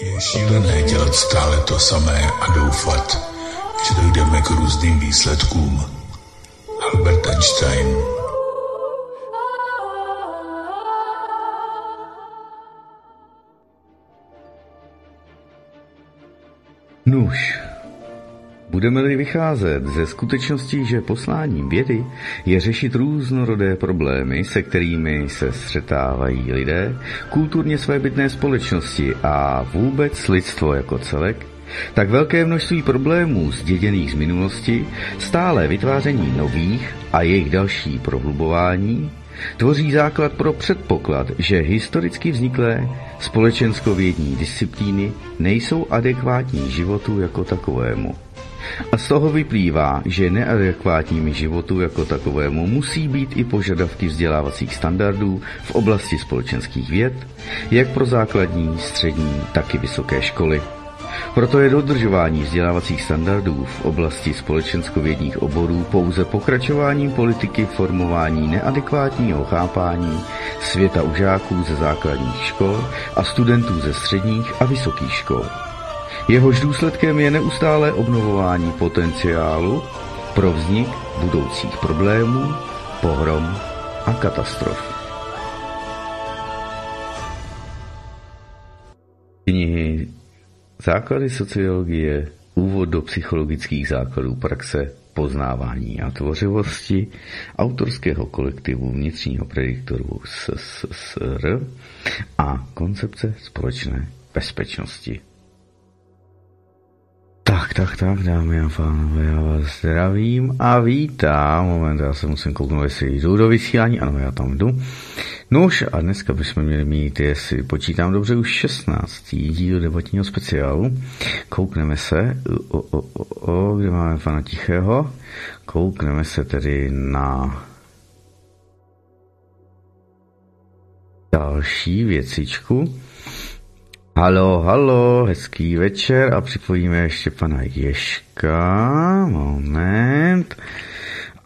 Je šílené dělat stále to samé a doufat, že dojdeme k různým výsledkům. Albert Einstein budeme-li vycházet ze skutečnosti, že posláním vědy je řešit různorodé problémy, se kterými se střetávají lidé, kulturně svébytné společnosti a vůbec lidstvo jako celek, tak velké množství problémů zděděných z minulosti, stále vytváření nových a jejich další prohlubování, tvoří základ pro předpoklad, že historicky vzniklé společenskovědní disciplíny nejsou adekvátní životu jako takovému. A z toho vyplývá, že neadekvátními životu jako takovému musí být i požadavky vzdělávacích standardů v oblasti společenských věd, jak pro základní, střední, tak i vysoké školy. Proto je dodržování vzdělávacích standardů v oblasti společenskovědních oborů pouze pokračováním politiky formování neadekvátního chápání světa u žáků ze základních škol a studentů ze středních a vysokých škol. Jehož důsledkem je neustálé obnovování potenciálu pro vznik budoucích problémů, pohrom a katastrof. Knihy Základy sociologie, úvod do psychologických základů praxe, poznávání a tvořivosti autorského kolektivu vnitřního prediktoru SSR a koncepce společné bezpečnosti. Tak, tak, tak, dámy a pánové, já vás zdravím a vítám. Moment, já se musím kouknout, jestli jdu do vysílání. Ano, já tam jdu. Nož a dneska bychom měli mít, jestli počítám dobře, už 16. díl debatního speciálu. Koukneme se, o, o, o, o, kde máme pana Tichého, koukneme se tedy na další věcičku. Halo, halo, hezký večer a připojíme ještě pana Ješka. Moment.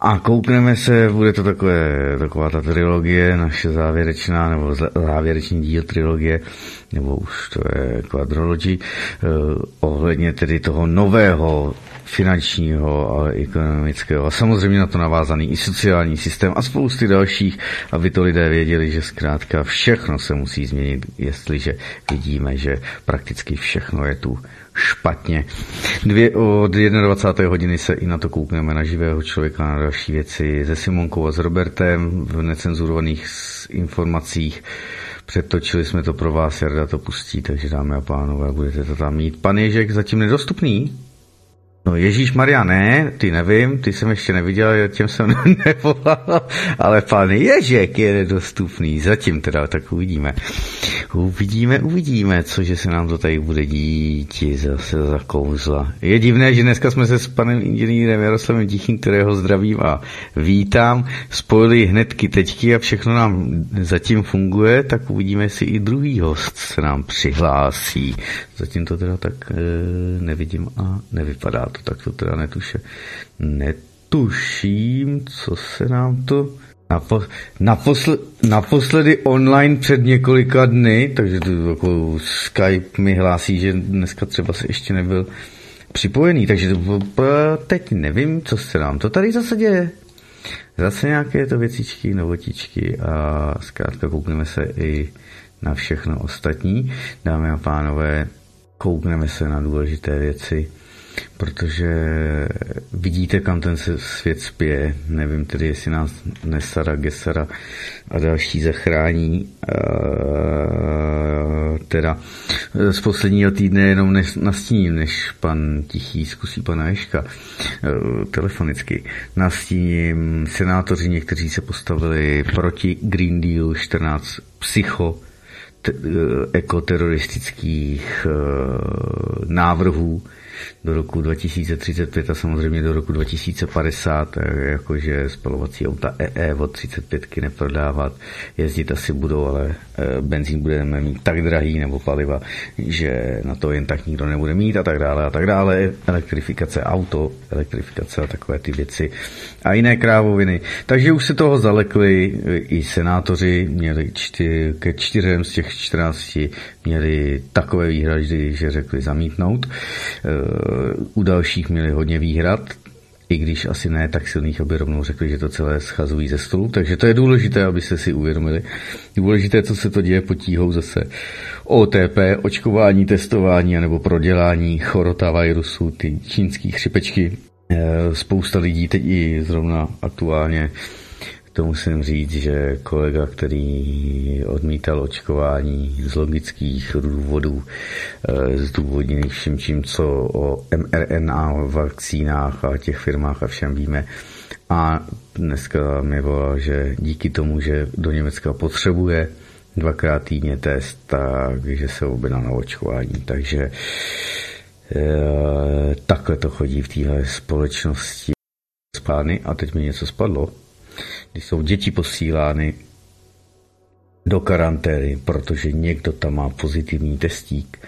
A koukneme se, bude to takové, taková ta trilogie, naše závěrečná, nebo závěrečný díl trilogie, nebo už to je quadrology, eh, ohledně tedy toho nového finančního a ekonomického a samozřejmě na to navázaný i sociální systém a spousty dalších, aby to lidé věděli, že zkrátka všechno se musí změnit, jestliže vidíme, že prakticky všechno je tu špatně. Dvě, od 21. hodiny se i na to koukneme na živého člověka, na další věci se Simonkou a s Robertem v necenzurovaných informacích. Přetočili jsme to pro vás, Jarda to pustí, takže dámy a pánové, budete to tam mít. Pan Ježek zatím nedostupný? No Ježíš Maria, ne, ty nevím, ty jsem ještě neviděl, těm jsem nevolal, ale pan Ježek je nedostupný, zatím teda, tak uvidíme. Uvidíme, uvidíme, cože se nám to tady bude dít zase za kouzla. Je divné, že dneska jsme se s panem inženýrem Jaroslavem Tichým, kterého zdravím a vítám, spojili hnedky teďky a všechno nám zatím funguje, tak uvidíme, jestli i druhý host se nám přihlásí. Zatím to teda tak e, nevidím a nevypadá to, tak to teda netuše. Netuším, co se nám to... Napo, naposl, naposledy online před několika dny, takže to, jako Skype mi hlásí, že dneska třeba se ještě nebyl připojený, takže to, teď nevím, co se nám to tady zase děje. Zase nějaké to věcičky, novotičky a zkrátka koukneme se i na všechno ostatní. Dámy a pánové, koukneme se na důležité věci protože vidíte, kam ten svět spěje. Nevím tedy, jestli nás Nesara, Gesara a další zachrání. teda z posledního týdne jenom nastíním, než pan Tichý zkusí pana Ješka telefonicky. Nastíním senátoři, někteří se postavili proti Green Deal 14 psycho ekoteroristických návrhů do roku 2035 a samozřejmě do roku 2050, jakože spalovací auta EE od 35 neprodávat, jezdit asi budou, ale e, benzín budeme mít tak drahý nebo paliva, že na to jen tak nikdo nebude mít a tak dále a tak dále. Elektrifikace auto, elektrifikace a takové ty věci a jiné krávoviny. Takže už se toho zalekli i senátoři, měli čty, ke čtyřem z těch 14 měli takové výhrady, že řekli zamítnout. U dalších měli hodně výhrad, i když asi ne tak silných, aby rovnou řekli, že to celé schazují ze stolu. Takže to je důležité, aby se si uvědomili. Důležité, co se to děje pod tíhou zase OTP, očkování, testování nebo prodělání chorota virusu, ty čínské chřipečky. Eh, spousta lidí teď i zrovna aktuálně to musím říct, že kolega, který odmítal očkování z logických důvodů, eh, zdůvodněných vším čím, co o mRNA vakcínách a těch firmách a všem víme. A dneska mi volal, že díky tomu, že do Německa potřebuje dvakrát týdně test, takže se objednal na očkování. Takže e, takhle to chodí v téhle společnosti. Spány a teď mi něco spadlo kdy jsou děti posílány do karantény, protože někdo tam má pozitivní testík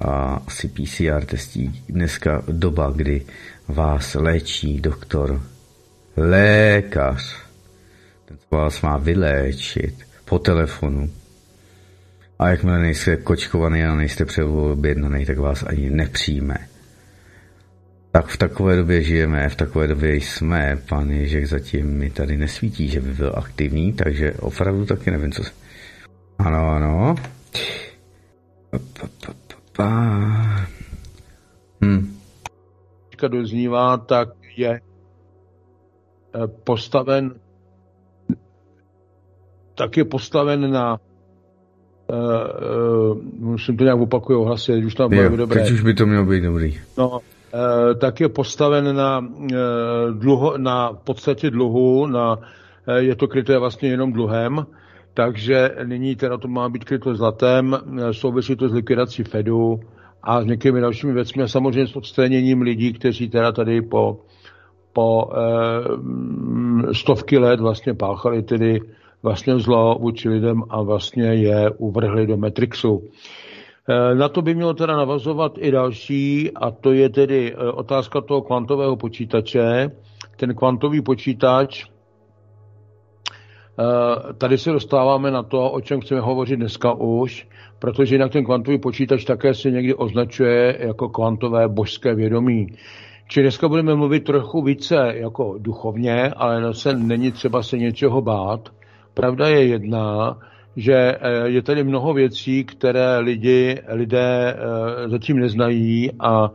a asi PCR testík. Dneska doba, kdy vás léčí doktor, lékař, ten vás má vyléčit po telefonu. A jakmile nejste kočkovaný a nejste přeobjednaný, tak vás ani nepřijme. Tak v takové době žijeme, v takové době jsme. Pan Ježek zatím mi tady nesvítí, že by byl aktivní, takže opravdu taky nevím, co se... Ano, ano. Pa, pa, pa, pa. Hm. doznívá, tak je eh, postaven tak je postaven na uh, uh, musím to nějak opakovat hlasy, už tam bylo dobré. Teď už by to mělo být dobrý. No, tak je postaven na, eh, dluho, na podstatě dluhu, na, eh, je to kryté vlastně jenom dluhem, takže nyní teda to má být kryto zlatem, souvisí to s likvidací Fedu a s někými dalšími věcmi a samozřejmě s odstraněním lidí, kteří teda tady po, po eh, stovky let vlastně páchali tedy vlastně zlo vůči lidem a vlastně je uvrhli do Matrixu. Eh, na to by mělo teda navazovat i další, a to je tedy eh, otázka toho kvantového počítače. Ten kvantový počítač, eh, tady se dostáváme na to, o čem chceme hovořit dneska už, protože jinak ten kvantový počítač také se někdy označuje jako kvantové božské vědomí. Či dneska budeme mluvit trochu více jako duchovně, ale zase není třeba se něčeho bát. Pravda je jedna, že eh, je tady mnoho věcí, které lidi, lidé eh, zatím neznají a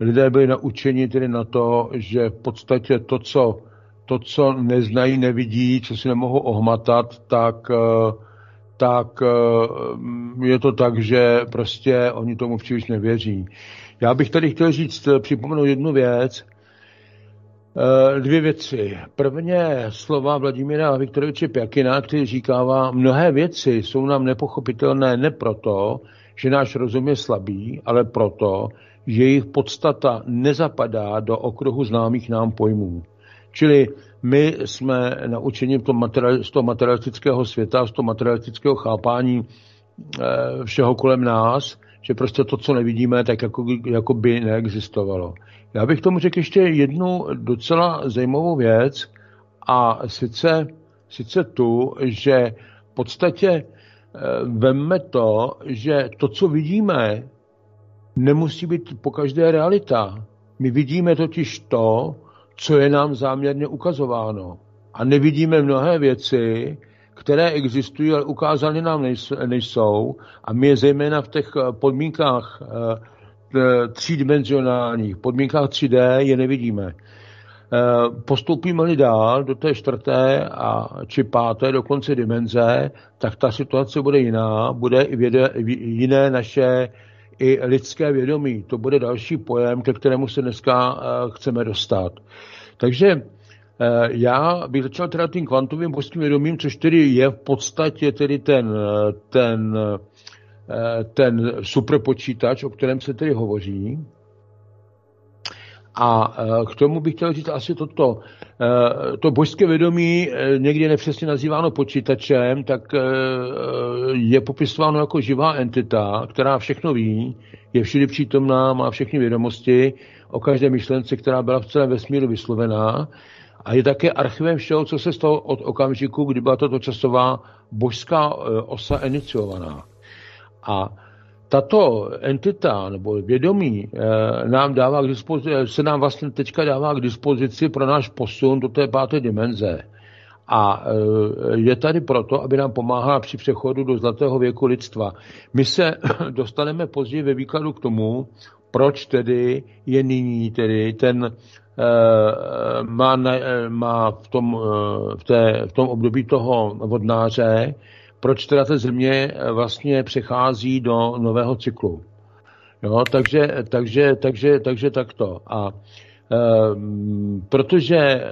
lidé byli naučeni tedy na to, že v podstatě to, co, to, co neznají, nevidí, co si nemohou ohmatat, tak, eh, tak je to tak, že prostě oni tomu příliš nevěří. Já bych tady chtěl říct, připomenout jednu věc, dvě věci. Prvně slova Vladimíra Viktoroviče Pjakina, který říkává, mnohé věci jsou nám nepochopitelné ne proto, že náš rozum je slabý, ale proto, že jejich podstata nezapadá do okruhu známých nám pojmů. Čili my jsme naučeni z toho materialistického světa, z toho materialistického chápání eh, všeho kolem nás, že prostě to, co nevidíme, tak jako, jako by neexistovalo. Já bych tomu řekl ještě jednu docela zajímavou věc a sice, sice tu, že v podstatě eh, vemme to, že to, co vidíme, nemusí být po každé realita. My vidíme totiž to, co je nám záměrně ukazováno. A nevidíme mnohé věci, které existují, ale ukázány nám nejsou. A my je zejména v těch podmínkách eh, Eh, třídimenzionálních podmínkách 3D je nevidíme. Eh, postoupíme-li dál do té čtvrté a či páté dokonce dimenze, tak ta situace bude jiná, bude i věde, jiné naše i lidské vědomí. To bude další pojem, ke kterému se dneska eh, chceme dostat. Takže já bych začal teda tím kvantovým božským vědomím, což tedy je v podstatě tedy ten, ten Eh, ten superpočítač, o kterém se tedy hovoří. A eh, k tomu bych chtěl říct asi toto. Eh, to božské vědomí, někdy nepřesně nazýváno počítačem, tak je popisováno jako živá entita, která všechno ví, je všude přítomná, má všechny vědomosti o každé myšlence, která byla v celém vesmíru vyslovená a je také archivem všeho, co se stalo od okamžiku, kdy byla tato časová božská osa iniciovaná. A tato entita nebo vědomí eh, nám dává k dispozici, se nám vlastně teďka dává k dispozici pro náš posun do té páté dimenze. A eh, je tady proto, aby nám pomáhala při přechodu do zlatého věku lidstva. My se dostaneme později ve výkladu k tomu, proč tedy je nyní tedy ten eh, má, má v, tom, v, té, v tom období toho vodnáře proč teda ta země eh, vlastně přechází do nového cyklu. Jo, takže, takže, takže, takže takto. A e, protože e,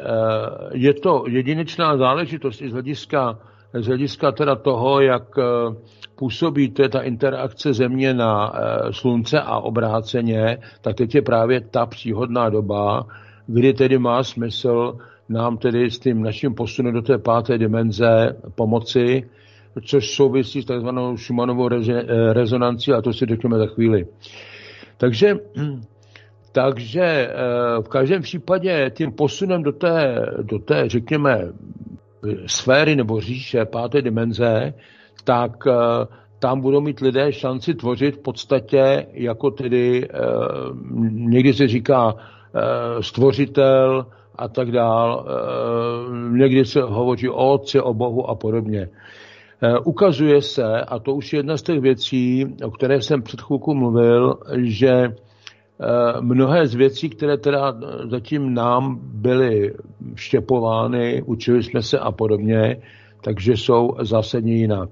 je to jedinečná záležitost i z hlediska, z hlediska teda toho, jak e, působí ta interakce země na e, slunce a obráceně, tak teď je právě ta příhodná doba, kdy tedy má smysl nám tedy s tím naším posunem do té páté dimenze pomoci, což souvisí s takzvanou Schumannovou eh, rezonancí a to si řekneme za chvíli. Takže, takže eh, v každém případě tím posunem do té, do té, řekněme, sféry nebo říše páté dimenze, tak eh, tam budou mít lidé šanci tvořit v podstatě jako tedy, někdy se říká stvořitel a tak dál, někdy se hovoří o otci, o Bohu a podobně. Eh, ukazuje se, a to už je jedna z těch věcí, o které jsem před chvilkou mluvil, že eh, mnohé z věcí, které teda zatím nám byly štěpovány, učili jsme se a podobně, takže jsou zásadně jinak.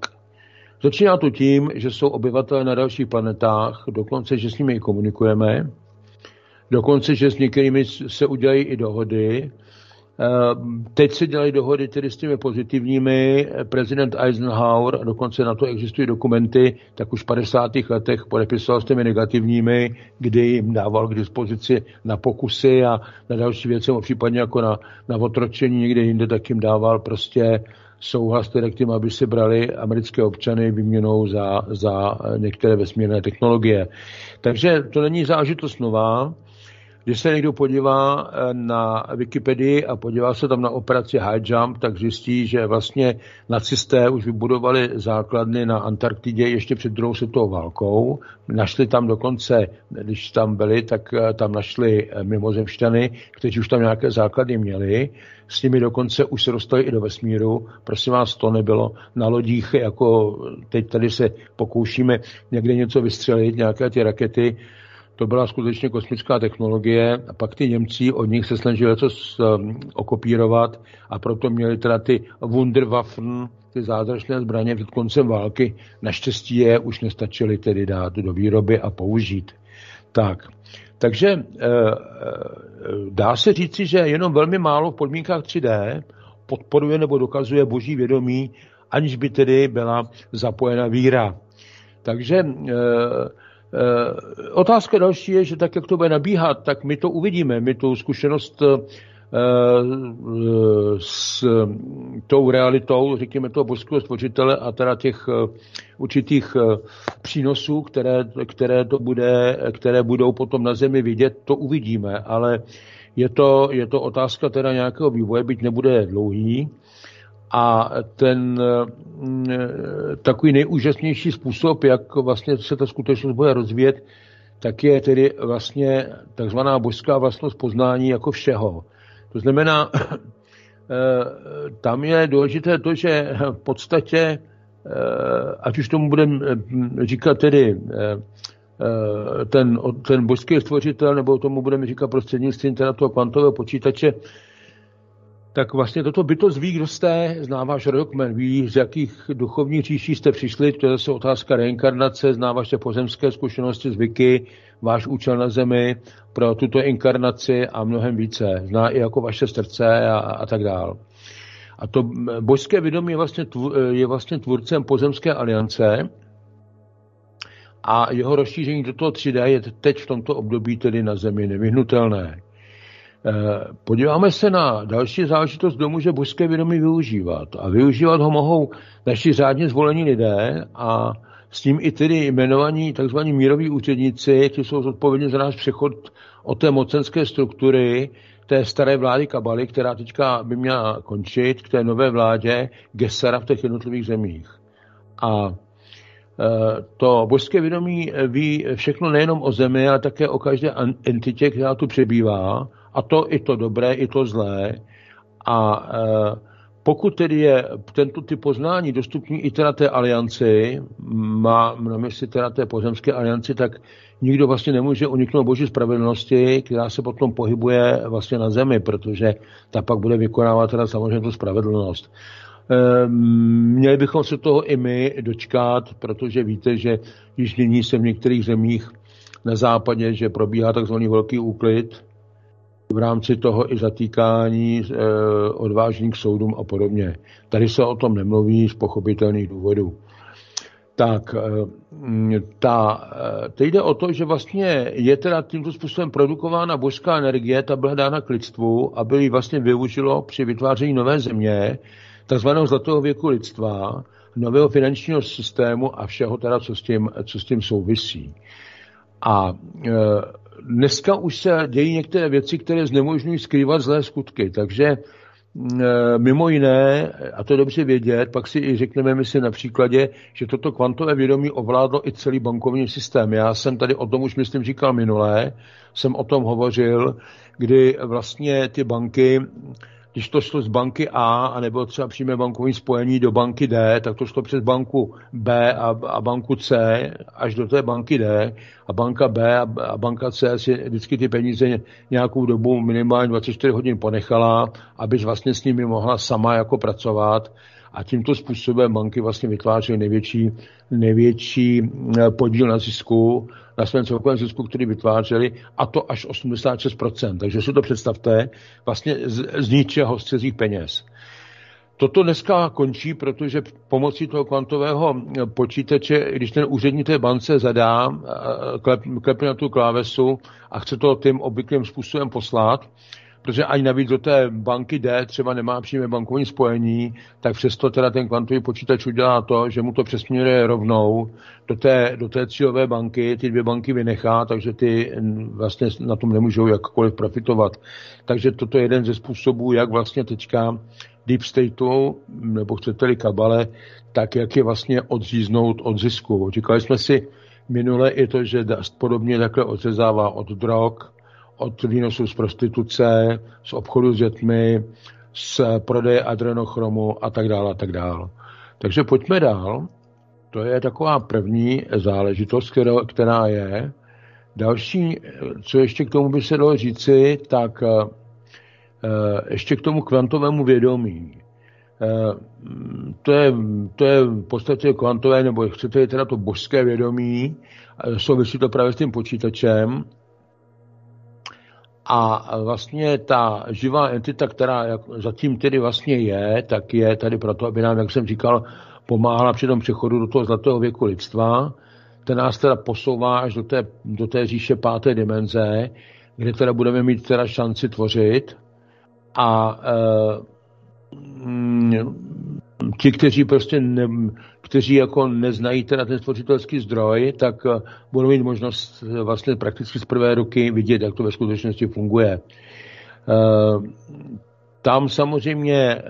Začíná to tím, že jsou obyvatelé na dalších planetách, dokonce, že s nimi komunikujeme, dokonce, že s některými se udělají i dohody, teď se dělají dohody tedy s těmi pozitivními. Prezident Eisenhower, a dokonce na to existují dokumenty, tak už v 50. letech podepisoval s těmi negativními, kdy jim dával k dispozici na pokusy a na další věci, případně jako na, na otročení někde jinde, tak jim dával prostě souhlas tedy k tím, aby si brali americké občany výměnou za, za některé vesmírné technologie. Takže to není zážitost nová. Když se někdo podívá eh, na Wikipedii a podívá se tam na operaci High Jump, tak zjistí, že vlastně nacisté už vybudovali základny na Antarktidě ještě před druhou světovou válkou. Našli tam dokonce, když tam byli, tak eh, tam našli eh, mimozemšťany, kteří už tam nějaké základy měli. S nimi dokonce už se dostali i do vesmíru. Prosím vás, to nebylo na lodích, jako teď tady se pokoušíme někde něco vystřelit, nějaké ty rakety, to byla skutečně kosmická technologie a pak ty Němci od nich se snažili něco um, okopírovat a proto měli teda ty Wunderwaffen, ty zázračné zbraně před koncem války. Naštěstí je už nestačili tedy dát do výroby a použít. Tak, takže eh, eh, dá se říci, že jenom velmi málo v podmínkách 3D podporuje nebo dokazuje boží vědomí, aniž by tedy byla zapojena víra. Takže Eh, otázka další je, že tak, jak to bude nabíhat, tak my to uvidíme. My tu zkušenost eh, s tou realitou, řekněme toho božského stvořitele a teda těch eh, určitých přínosů, které, které, to bude, které budou potom na zemi vidět, to uvidíme, ale je to, je to otázka teda nějakého vývoje, byť nebude dlouhý. A ten mm, takový nejúžasnější způsob, jak vlastně se ta skutečnost bude rozvíjet, tak je tedy vlastně takzvaná božská vlastnost poznání jako všeho. To znamená, eh, tam je důležité to, že v podstatě, eh, ať už tomu budeme eh, říkat tedy ten, ten božský stvořitel, nebo tomu budeme říkat prostřednictvím teda toho kvantového počítače, tak vlastně toto bytost ví, kdo jste, zná váš rodokmen, ví, z jakých duchovních říší jste přišli, to je zase otázka reinkarnace, zná vaše pozemské zkušenosti, zvyky, váš účel na zemi pro tuto inkarnaci a mnohem více. Zná i jako vaše srdce a, a tak dál. A to božské vědomí je vlastně, je vlastně tvůrcem pozemské aliance a jeho rozšíření do toho 3D je teď v tomto období tedy na zemi nevyhnutelné. Eh, podíváme se na další záležitost, kdo může božské vědomí využívat. A využívat ho mohou naši řádně zvolení lidé a s tím i tedy jmenovaní tzv. míroví úředníci, ti jsou zodpovědní za náš přechod od té mocenské struktury, té staré vlády Kabaly, která teďka by měla končit, k té nové vládě Gesera v těch jednotlivých zemích. A to božské vědomí ví všechno nejenom o zemi, ale také o každé entitě, která tu přebývá, a to i to dobré, i to zlé. A pokud tedy je tento typ poznání dostupný i teda té alianci, má na mysli teda té pozemské alianci, tak nikdo vlastně nemůže uniknout boží spravedlnosti, která se potom pohybuje vlastně na zemi, protože ta pak bude vykonávat teda samozřejmě tu spravedlnost. Ehm, měli bychom se toho i my dočkat, protože víte, že již nyní se v některých zemích na západě, že probíhá takzvaný velký úklid, v rámci toho i zatýkání e, odvážných soudům a podobně. Tady se o tom nemluví z pochopitelných důvodů. Tak, e, ta, e, teď jde o to, že vlastně je teda tímto způsobem produkována božská energie, ta byla dána k lidstvu, aby ji vlastně využilo při vytváření nové země, takzvaného zlatého věku lidstva, nového finančního systému a všeho teda, co s tím, co s tím souvisí. A dneska už se dějí některé věci, které znemožňují skrývat zlé skutky, takže e, mimo jiné, a to dobře vědět, pak si i řekneme my si na příkladě, že toto kvantové vědomí ovládlo i celý bankovní systém. Já jsem tady o tom už myslím říkal minulé, jsem o tom hovořil, kdy vlastně ty banky když to šlo z banky A, a nebo třeba přímé bankovní spojení do banky D, tak to šlo přes banku B a, a banku C až do té banky D. A banka B a, a banka C si vždycky ty peníze nějakou dobu minimálně 24 hodin ponechala, aby vlastně s nimi mohla sama jako pracovat a tímto způsobem banky vlastně vytvářely největší, největší eh, podíl na zisku, na svém celkovém zisku, který vytvářeli, a to až 86%. Takže si to představte, vlastně z, z ničeho, z cizích peněz. Toto dneska končí, protože pomocí toho kvantového eh, počítače, když ten úřední té bance zadá, eh, klep, klepne na tu klávesu a chce to tím obvyklým způsobem poslat, protože ani navíc do té banky D třeba nemá přímé bankovní spojení, tak přesto teda ten kvantový počítač udělá to, že mu to přesměruje rovnou do té, do té cílové banky, ty dvě banky vynechá, takže ty vlastně na tom nemůžou jakkoliv profitovat. Takže toto je jeden ze způsobů, jak vlastně teďka deep stateu, nebo chcete-li kabale, tak jak je vlastně odříznout od zisku. Říkali jsme si minule i to, že podobně takhle odřezává od drog, od výnosu z prostituce, z obchodu s dětmi, z prodeje adrenochromu a tak dále a tak dále. Takže pojďme dál. To je taková první záležitost, která je. Další, co ještě k tomu by se dalo říci, tak eh, ještě k tomu kvantovému vědomí. Eh, to je, to je v podstatě kvantové, nebo chcete teda to božské vědomí, souvisí to právě s tím počítačem, a vlastně ta živá entita, která zatím tedy vlastně je, tak je tady proto, aby nám, jak jsem říkal, pomáhala při tom přechodu do toho zlatého věku lidstva. Ten nás teda posouvá až do té, do té říše páté dimenze, kde teda budeme mít teda šanci tvořit. A e, ti, kteří prostě ne, kteří jako neznají teda ten stvořitelský zdroj, tak eh, budou mít možnost eh, vlastně prakticky z prvé ruky vidět, jak to ve skutečnosti funguje. Eh, tam samozřejmě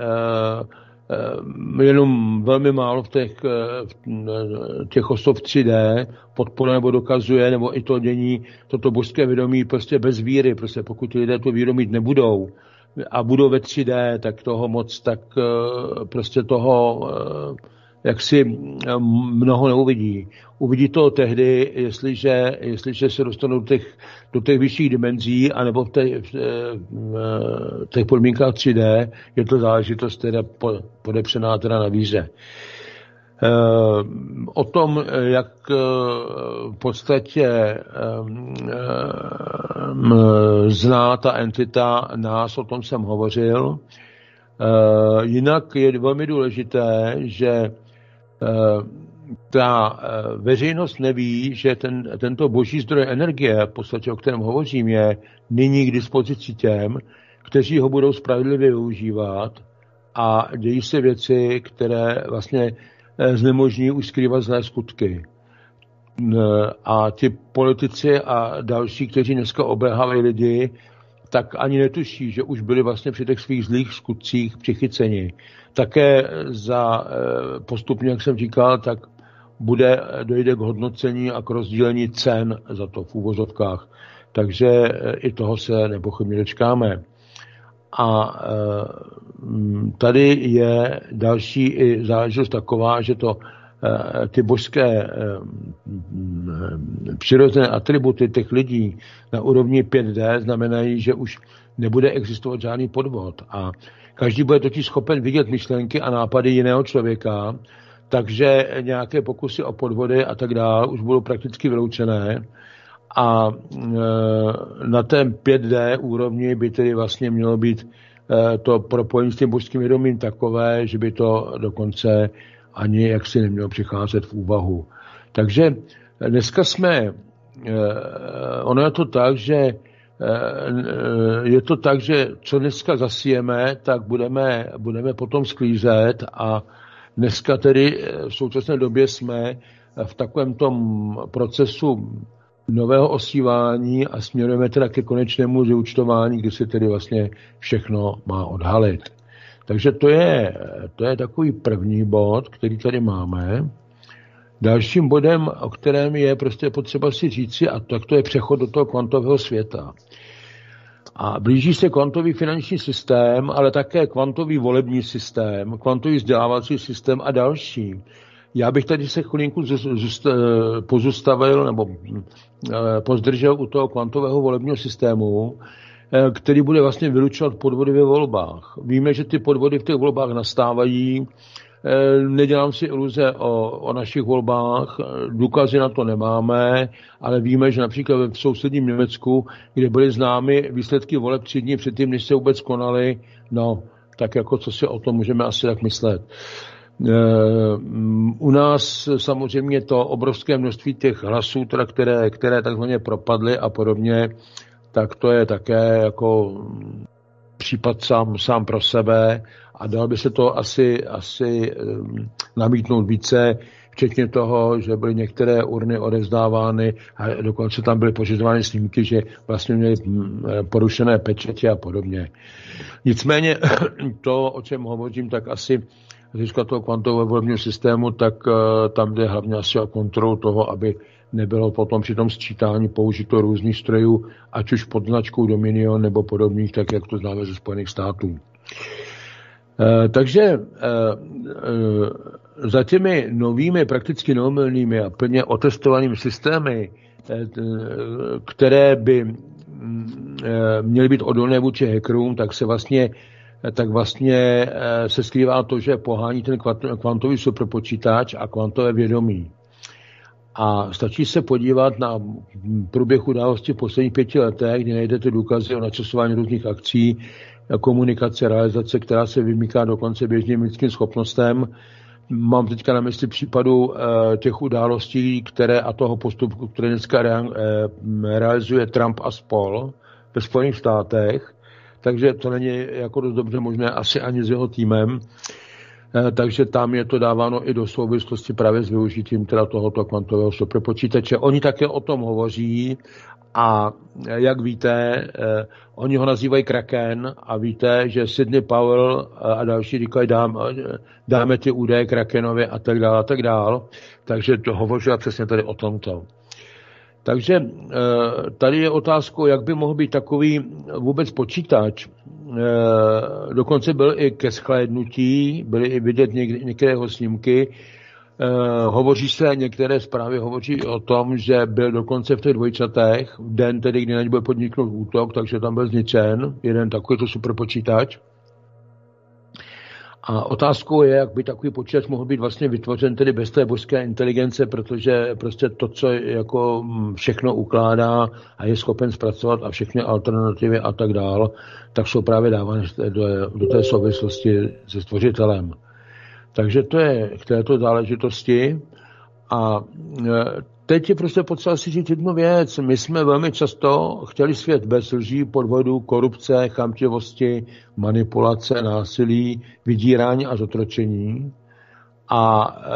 jenom velmi málo v těch, v těch osob 3D podporuje nebo dokazuje, nebo i to dění, toto božské vědomí prostě bez víry, prostě pokud lidé to vědomí nebudou, a budou ve 3D, tak toho moc, tak prostě toho jak si eh, mnoho neuvidí. Uvidí to tehdy, jestliže, jestliže se dostanou do těch, do těch vyšších dimenzí, anebo v těch, v eh, těch podmínkách 3D, je to záležitost teda podepřená teda na víře. Eh, o tom, jak v podstatě zná ta entita nás, o tom jsem hovořil. Jinak je velmi důležité, že ta eh, veřejnost neví, že ten, tento boží zdroj energie, v podstatě o kterém hovořím, je nyní k dispozici těm, kteří ho budou spravedlivě využívat a dějí se věci, které vlastně eh, znemožní už skrývat zlé skutky. A ti politici a další, kteří dneska obelhávají lidi, tak ani netuší, že už byli vlastně při těch svých zlých skutcích přichyceni. Také za eh, postupně, jak jsem říkal, tak bude, dojde k hodnocení a k rozdílení cen za to v úvozovkách. Takže i toho se nepochybně dočkáme. A tady je další i záležitost taková, že to Eh, ty božské eh, přirozené atributy těch lidí na úrovni 5D znamenají, že už nebude existovat žádný podvod. A každý bude totiž schopen vidět myšlenky a nápady jiného člověka, takže nějaké pokusy o podvody a tak dále už budou prakticky vyloučené. A eh, na té 5D úrovni by tedy vlastně mělo být to propojení s tím božským vědomím takové, že by to dokonce ani jak si nemělo přicházet v úvahu. Takže dneska jsme, eh, ono je to tak, že eh, je to tak, že co dneska zasijeme, tak budeme, budeme potom sklízet a dneska tedy eh, v současné době jsme v takovém tom procesu nového osívání a směrujeme teda ke konečnému zúčtování, kdy se tedy vlastně všechno má odhalit. Takže to je, to je takový první bod, který tady máme. Dalším bodem, o kterém je prostě potřeba si říci, a tak to je přechod do toho kvantového světa. A blíží se kvantový finanční systém, ale také kvantový volební systém, kvantový vzdělávací systém a další. Já bych tady se chvilinku pozustavil nebo eh, pozdržel u toho kvantového volebního systému, Eh, který bude vlastně vylučovat podvody ve volbách. Víme, že ty podvody v těch volbách nastávají, eh, nedělám si iluze o, o našich volbách, důkazy na to nemáme, ale víme, že například v sousedním Německu, kde byly známy výsledky voleb tři dny předtím, než se vůbec konaly, no, tak jako co si o tom můžeme asi tak myslet. Eh, u nás samozřejmě to obrovské množství těch hlasů, teda které, které takzvaně propadly a podobně, tak to je také jako případ sám, sám pro sebe a dal by se to asi, asi namítnout více, včetně toho, že byly některé urny odevzdávány a dokonce tam byly pořizovány snímky, že vlastně měly porušené pečetě a podobně. Nicméně to, o čem hovořím, tak asi z toho kvantového volebního systému, tak eh, tam jde hlavně asi o kontrolu toho, aby nebylo potom při tom sčítání použito různých strojů, ať už pod značkou Dominion nebo podobných, tak jak to známe ze Spojených států. E, takže e, e, za těmi novými, prakticky neomylnými a plně otestovanými systémy, které by mm, měly být odolné vůči hackerům, tak se vlastně tak vlastně se skrývá to, že pohání ten kvantový superpočítač a kvantové vědomí. A stačí se podívat na průběh události v posledních pěti letech, kdy najdete důkazy o načasování různých akcí, komunikace, realizace, která se vymyká dokonce běžným lidským schopnostem. Mám teďka na mysli případu e, těch událostí, které a toho postupu, které dneska rea, e, realizuje Trump a spol ve Spojených státech. Takže to není jako dost dobře možné asi ani s jeho týmem. Eh, takže tam je to dáváno i do souvislosti právě s využitím teda tohoto kvantového superpočítače. Oni také o tom hovoří a eh, jak víte, eh, oni ho nazývají Kraken a víte, že Sidney Powell a další říkají, dám, dáme ty údaje Krakenovi a tak dále a tak dále. Takže to hovořila přesně tady o tomto. Takže tady je otázkou, jak by mohl být takový vůbec počítač, Eh, dokonce byl i ke schlédnutí, byly i vidět některé jeho snímky. Eh, hovoří se, některé zprávy hovoří o tom, že byl dokonce v těch dvojčatech, den tedy, kdy na ně byl podniknout útok, takže tam byl zničen jeden takovýto superpočítač. A otázkou je, jak by takový počítač mohl být vlastně vytvořen tedy bez té božské inteligence, protože prostě to, co jako mm, všechno ukládá a je schopen zpracovat a všechny alternativy a tak dál, tak jsou právě dávány do, do té souvislosti se stvořitelem. Takže to je k této záležitosti. A e, teď je prostě potřeba si říct jednu věc. My jsme velmi často chtěli svět bez lží, podvodu, korupce, chamtivosti, manipulace, násilí, vydírání a zotročení. A e,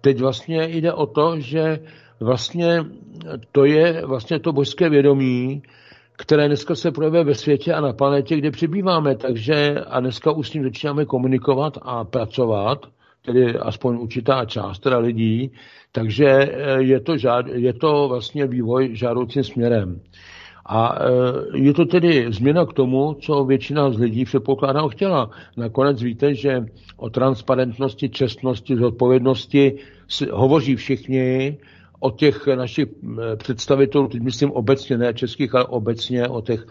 teď vlastně jde o to, že vlastně to je vlastně to božské vědomí, které dneska se projevuje ve světě a na planetě, kde přibýváme. Takže a dneska už s ním začínáme komunikovat a pracovat, tedy aspoň určitá část teda lidí, takže eh, je to, žád, je to vlastně vývoj žádoucím směrem. A eh, je to tedy změna k tomu, co většina z lidí předpokládá chtěla. Nakonec víte, že o transparentnosti, čestnosti, zodpovědnosti hovoří všichni, o těch našich eh, představitelů, teď myslím obecně, ne českých, ale obecně o těch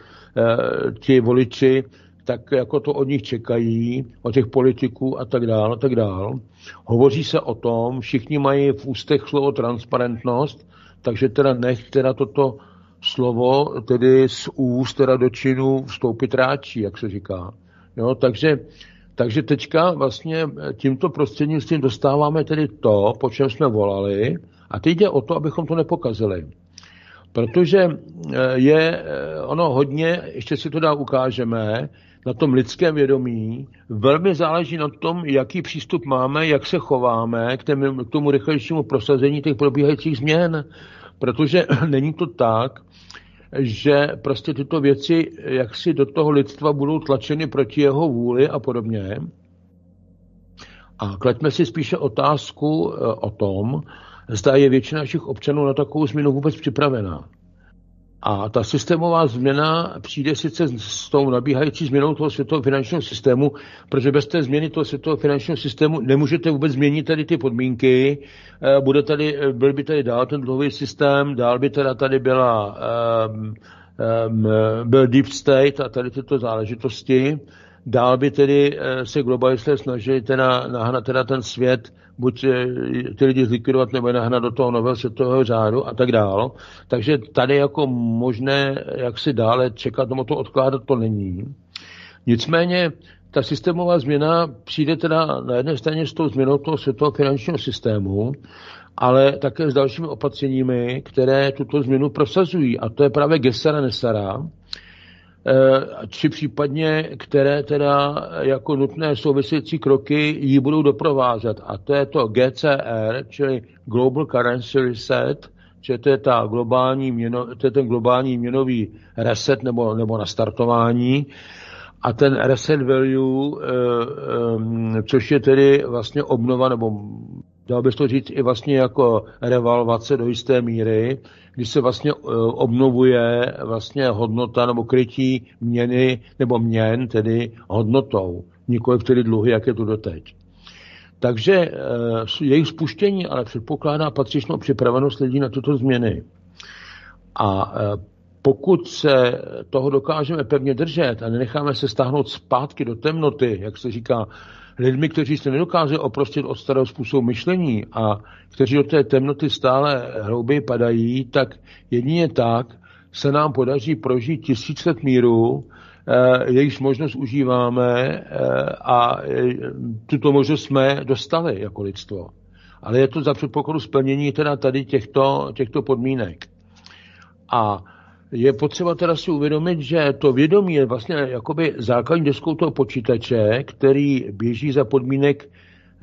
ti voliči, tak jako to od nich čekají, od těch politiků a tak dále, a tak dále. Hovoří se o tom, všichni mají v ústech slovo transparentnost, takže teda nech teda toto slovo tedy z úst teda do činu vstoupit ráčí, jak se říká. Jo, takže, takže teďka vlastně tímto prostřednictvím dostáváme tedy to, po čem jsme volali, a teď jde o to, abychom to nepokazili. Protože eh, je eh, ono hodně, ještě si to dá ukážeme, na tom lidském vědomí, velmi záleží na tom, jaký přístup máme, jak se chováme k, tém, k tomu rychlejšímu prosazení těch probíhajících změn. Protože není to tak, že prostě tyto věci jaksi do toho lidstva budou tlačeny proti jeho vůli a podobně. A klaďme si spíše otázku eh, o tom, zda je většina našich občanů na takovou změnu vůbec připravená. A ta systémová změna přijde sice s tou nabíhající změnou toho světového finančního systému, protože bez té změny toho světového finančního systému nemůžete vůbec změnit tady ty podmínky. Eh, bude tady, eh, byl by tady dál ten dlouhý systém, dál by teda tady byla, um, um, byl deep state a tady tyto záležitosti. Dál by tedy se globalisté snažili teda nahnat teda ten svět buď ty lidi zlikvidovat nebo je nahnat do toho nového světového řádu a tak dál. Takže tady jako možné, jak si dále čekat nebo to odkládat, to není. Nicméně ta systémová změna přijde teda na jedné straně s tou změnou toho světového finančního systému, ale také s dalšími opatřeními, které tuto změnu prosazují. A to je právě Gesara Nesara, či případně, které teda jako nutné související kroky ji budou doprovázet. A to je to GCR, čili Global Currency Reset, že to je, ta globální měno, to je ten globální měnový reset nebo, nebo nastartování. A ten reset value, eh, eh, což je tedy vlastně obnova, nebo dal bych to říct i vlastně jako revalvace do jisté míry, kdy se vlastně e, obnovuje vlastně hodnota nebo krytí měny nebo měn, tedy hodnotou, nikoli tedy dluhy, jak je to doteď. Takže e, jejich spuštění ale předpokládá patřičnou připravenost lidí na tyto změny. A e, pokud se toho dokážeme pevně držet a nenecháme se stáhnout zpátky do temnoty, jak se říká, lidmi, kteří se nedokáže oprostit od starého způsobu myšlení a kteří do té temnoty stále hlouběji padají, tak jedině tak se nám podaří prožít tisíc let míru, eh, jejichž možnost užíváme eh, a eh, tuto možnost jsme dostali jako lidstvo. Ale je to za předpokladu splnění teda tady těchto, těchto podmínek. A je potřeba teda si uvědomit, že to vědomí je vlastně jakoby základní deskou toho počítače, který běží za podmínek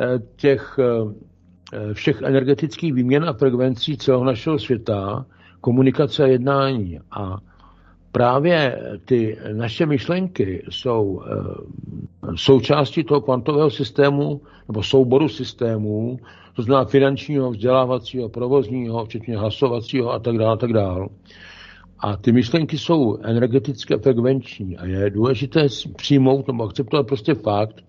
eh, těch eh, všech energetických výměn a frekvencí celého našeho světa, komunikace a jednání. A právě ty naše myšlenky jsou eh, součástí toho kvantového systému nebo souboru systémů, to znamená finančního, vzdělávacího, provozního, včetně hlasovacího a tak dále, tak dále. A ty myšlenky jsou energetické frekvenční a je důležité přijmout nebo akceptovat prostě fakt,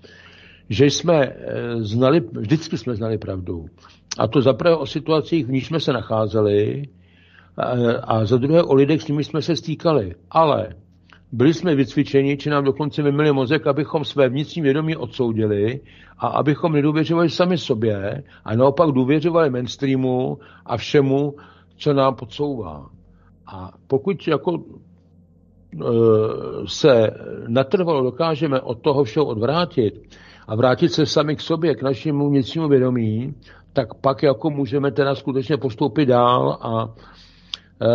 že jsme eh, znali, vždycky jsme znali pravdu. A to za prvé o situacích, v níž jsme se nacházeli, a, eh, a za druhé o lidech, s nimi jsme se stýkali. Ale byli jsme vycvičeni, či nám dokonce vymili mozek, abychom své vnitřní vědomí odsoudili a abychom nedůvěřovali sami sobě a naopak důvěřovali mainstreamu a všemu, co nám podsouvá. A pokud jako e, se natrvalo dokážeme od toho všeho odvrátit a vrátit se sami k sobě, k našemu vnitřnímu vědomí, tak pak jako můžeme teda skutečně postoupit dál a e,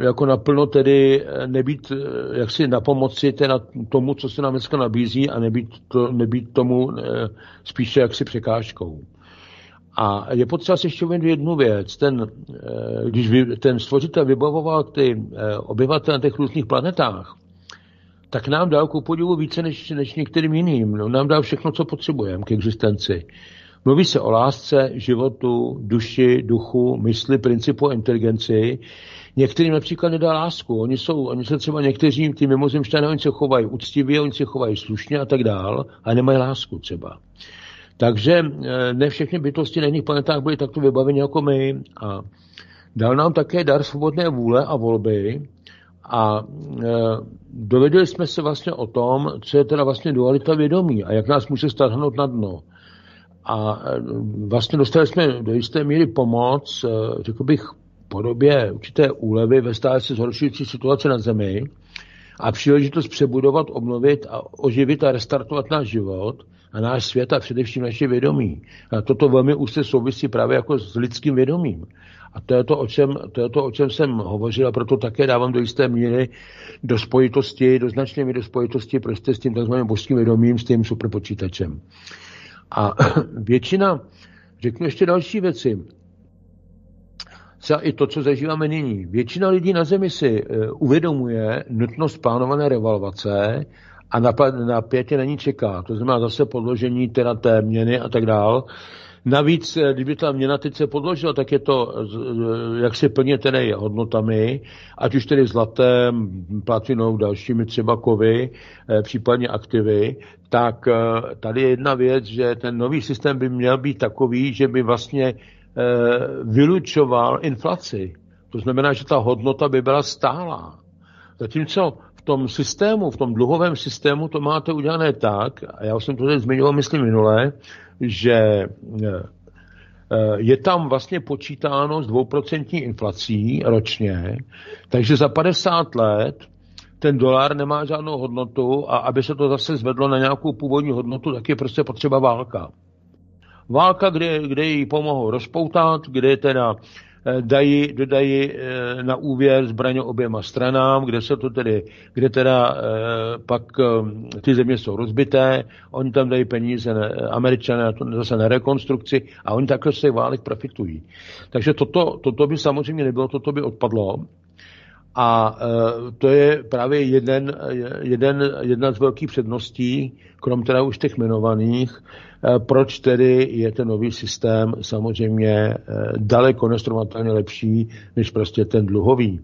e, jako naplno tedy nebýt jaksi na pomoci teda tomu, co se nám dneska nabízí a nebýt, to, nebýt tomu spíše jaksi překážkou. A je potřeba si ještě uvědomit jednu věc. Ten, eh, když ten stvořitel vybavoval ty eh, obyvatele na těch různých planetách, tak nám dal ku podivu více než, než některým jiným. No, nám dal všechno, co potřebujeme k existenci. Mluví se o lásce, životu, duši, duchu, mysli, principu a inteligenci. Některým například nedá lásku. Oni, jsou, oni se třeba někteří, ty mimozemšťané, oni se chovají úctivě, oni se chovají slušně a tak dál, a nemají lásku třeba. Takže eh, ne všechny bytosti na jiných planetách byly takto vybaveny jako my. A dal nám také dar svobodné vůle a volby, a e, dověděli jsme se vlastně o tom, co je teda vlastně dualita vědomí a jak nás může stáhnout na dno. A e, vlastně dostali jsme do jisté míry pomoc, řekl bych, podobě určité úlevy ve stále se zhoršující situaci na Zemi a příležitost přebudovat, obnovit a oživit a restartovat náš život a náš svět a především naše vědomí. A toto velmi úzce souvisí právě jako s lidským vědomím. A to je to, o čem, to je to, o čem jsem hovořil a proto také dávám do jisté míry do spojitosti, do značné míry do spojitosti prostě s tím takzvaným božským vědomím, s tím superpočítačem. A většina, řeknu ještě další věci, třeba i to, co zažíváme nyní. Většina lidí na Zemi si eh, uvědomuje nutnost plánované revalvace a na, pětě není čeká. To znamená zase podložení teda té měny a tak dál. Navíc, eh, kdyby ta měna teď se podložila, tak je to, eh, jak se plně tedy hodnotami, ať už tedy zlatem, platinou, dalšími třeba kovy, eh, případně aktivy, tak tady je jedna věc, že ten nový systém by měl být takový, že by vlastně vylučoval inflaci. To znamená, že ta hodnota by byla stálá. Zatímco tom systému, v tom dluhovém systému to máte udělané tak, a já už jsem to tady zmiňoval, myslím, minule, že eh, eh, je tam vlastně počítáno s dvouprocentní inflací ročně, takže za 50 let ten dolar nemá žádnou hodnotu a aby se to zase zvedlo na nějakou původní hodnotu, tak je prostě potřeba válka. Válka, kde, kde ji pomohou rozpoutat, kde teda Eh, dají, dodají eh, na úvěr zbraně oběma stranám, kde se to tedy, kde teda eh, pak ty země jsou rozbité, oni tam dají peníze na američané to, zase na rekonstrukci a oni takhle těch válek profitují. Takže toto, toto by samozřejmě nebylo, toto by odpadlo. A to je právě jeden, jeden, jedna z velkých předností, krom teda už těch jmenovaných, Eh, proč tedy je ten nový systém samozřejmě eh, daleko nestrovatelně lepší než prostě ten dluhový.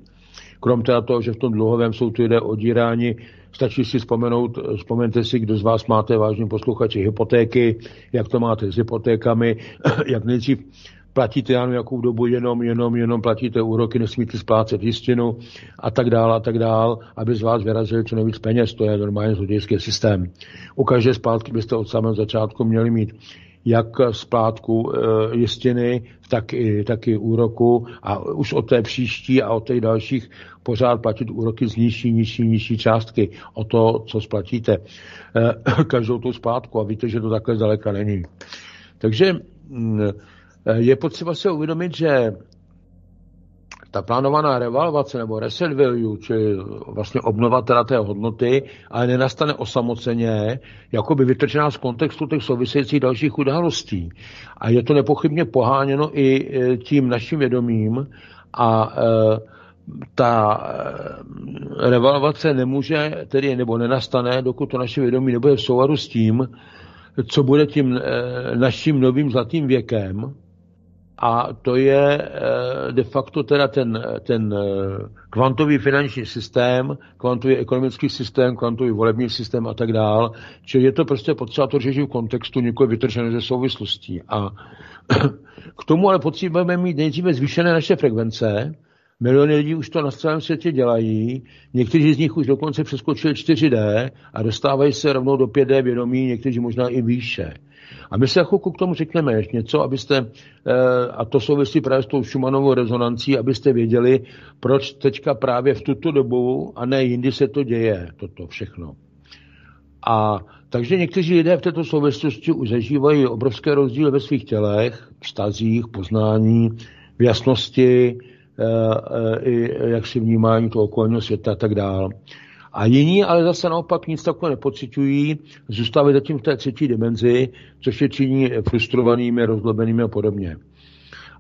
Krom teda toho, že v tom dluhovém jsou tu lidé odíráni, stačí si vzpomenout, eh, vzpomeňte si, kdo z vás máte, vážní posluchači, hypotéky, jak to máte s hypotékami, jak nejdřív platíte já jakou dobu jenom, jenom, jenom platíte úroky, nesmíte splácet jistinu a tak dále a tak dále, aby z vás vyrazili co nejvíc peněz. To je normálně zlodějský systém. U každé splátky byste od samého začátku měli mít jak splátku e, jistiny, tak i, tak i úroku a už od té příští a od těch dalších pořád platit úroky z nižší, nižší, nižší částky o to, co splatíte e, každou tu splátku a víte, že to takhle zdaleka není. Takže mm, Eh, je potřeba si uvědomit, že ta plánovaná revalvace nebo reset value, čili vlastně obnova teda té hodnoty, ale nenastane osamoceně, jako by vytrčená z kontextu těch souvisejících dalších událostí. A je to nepochybně poháněno i eh, tím naším vědomím a e, ta revalvace nemůže, tedy nebo nenastane, dokud to naše vědomí nebude v souladu s tím, co bude tím naším novým zlatým věkem, a to je eh, de facto teda ten, ten eh, kvantový finanční systém, kvantový ekonomický systém, kvantový volební systém a tak dál. Čili je to prostě potřeba to řešit v kontextu, někoho vytržené ze souvislostí. A k tomu ale potřebujeme mít nejdříve zvýšené naše frekvence, Miliony lidí už to na celém světě dělají, někteří z nich už dokonce přeskočili 4D a dostávají se rovnou do 5D vědomí, někteří možná i výše. A my se chvilku k tomu řekneme ještě něco, abyste, eh, a to souvisí právě s tou Schumannovou rezonancí, abyste věděli, proč teďka právě v tuto dobu a ne jindy se to děje, toto všechno. A takže někteří lidé v této souvislosti už zažívají obrovské rozdíly ve svých tělech, vztazích, poznání, v jasnosti, i jak si vnímání toho okolního světa a tak dále. A jiní ale zase naopak nic takového nepocitují, zůstávají zatím v té třetí dimenzi, což je činí frustrovanými, rozlobenými a podobně.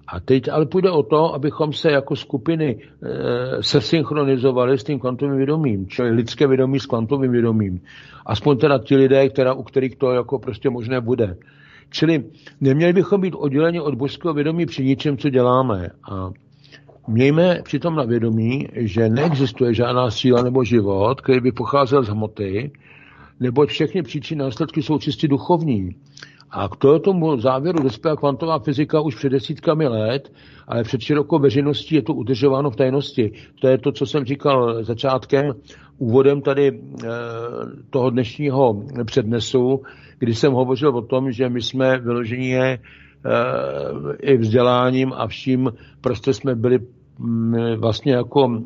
A teď ale půjde o to, abychom se jako skupiny e, sesynchronizovali s tím kvantovým vědomím, čili lidské vědomí s kvantovým vědomím. Aspoň teda ti lidé, která, u kterých to jako prostě možné bude. Čili neměli bychom být odděleni od božského vědomí při ničem, co děláme. A mějme přitom na vědomí, že neexistuje žádná síla nebo život, který by pocházel z hmoty, neboť všechny příčiny a následky jsou čistě duchovní. A k tomu závěru dospěla kvantová fyzika už před desítkami let, ale před širokou veřejností je to udržováno v tajnosti. To je to, co jsem říkal začátkem, úvodem tady e, toho dnešního přednesu, kdy jsem hovořil o tom, že my jsme vyložení e, i vzděláním a vším prostě jsme byli vlastně jako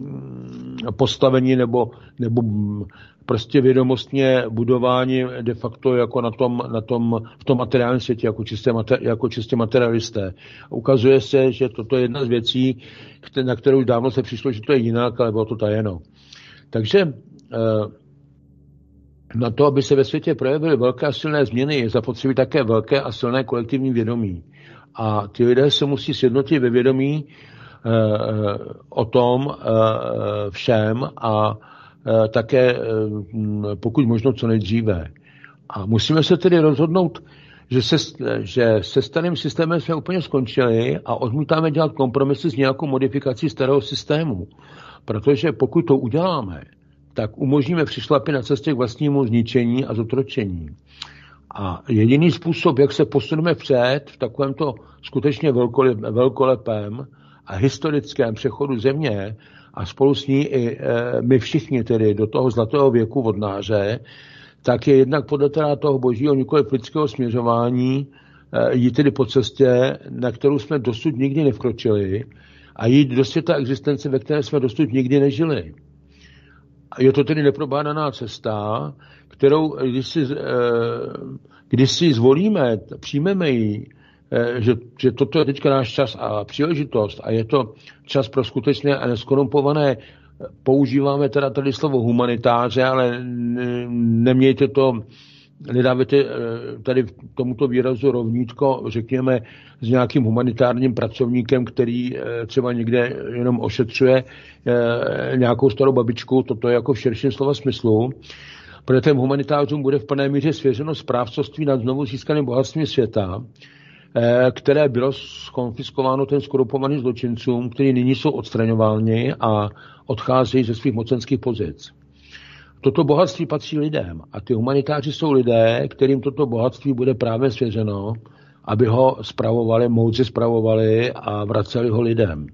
postavení nebo, nebo prostě vědomostně budování de facto jako na tom, na tom, v tom materiálním světě, jako čistě, jako čistě materialisté. Ukazuje se, že toto je jedna z věcí, na kterou dávno se přišlo, že to je jinak, ale bylo to tajeno. Takže eh, na to, aby se ve světě projevily velké a silné změny, je zapotřebí také velké a silné kolektivní vědomí. A ty lidé se musí sjednotit ve vědomí o tom eh, všem a Eh, také eh, pokud možno co nejdříve. A musíme se tedy rozhodnout, že se, že se starým systémem jsme úplně skončili a odmítáme dělat kompromisy s nějakou modifikací starého systému. Protože pokud to uděláme, tak umožníme přišlapy na cestě k vlastnímu zničení a zotročení. A jediný způsob, jak se posuneme před v takovémto skutečně velkolepém a historickém přechodu země, a spolu s ní i e, my všichni tedy do toho zlatého věku vodnáře, tak je jednak podle toho božího nikoli lidského směřování e, jít tedy po cestě, na kterou jsme dosud nikdy nevkročili a jít do světa existence, ve které jsme dosud nikdy nežili. Je to tedy neprobádaná cesta, kterou, když si, e, když si zvolíme, přijmeme ji, že, že toto je teďka náš čas a příležitost a je to čas pro skutečné a neskorumpované. Používáme teda tady slovo humanitáře, ale nemějte to, nedávajte eh, tady tomuto výrazu rovnítko, řekněme, s nějakým humanitárním pracovníkem, který eh, třeba někde jenom ošetřuje nějakou starou babičku, toto je jako v širším slova smyslu, protože těm humanitářům bude v plné míře svěřeno správcovství nad znovu získaným bohatstvím světa, Eh, které bylo skonfiskováno ten skorupovaným zločincům, kteří nyní jsou odstraňováni a odcházejí ze svých mocenských pozic. Toto bohatství patří lidem a ty humanitáři jsou lidé, kterým toto bohatství bude právě svěřeno, aby ho spravovali, moudře spravovali a vraceli ho lidem.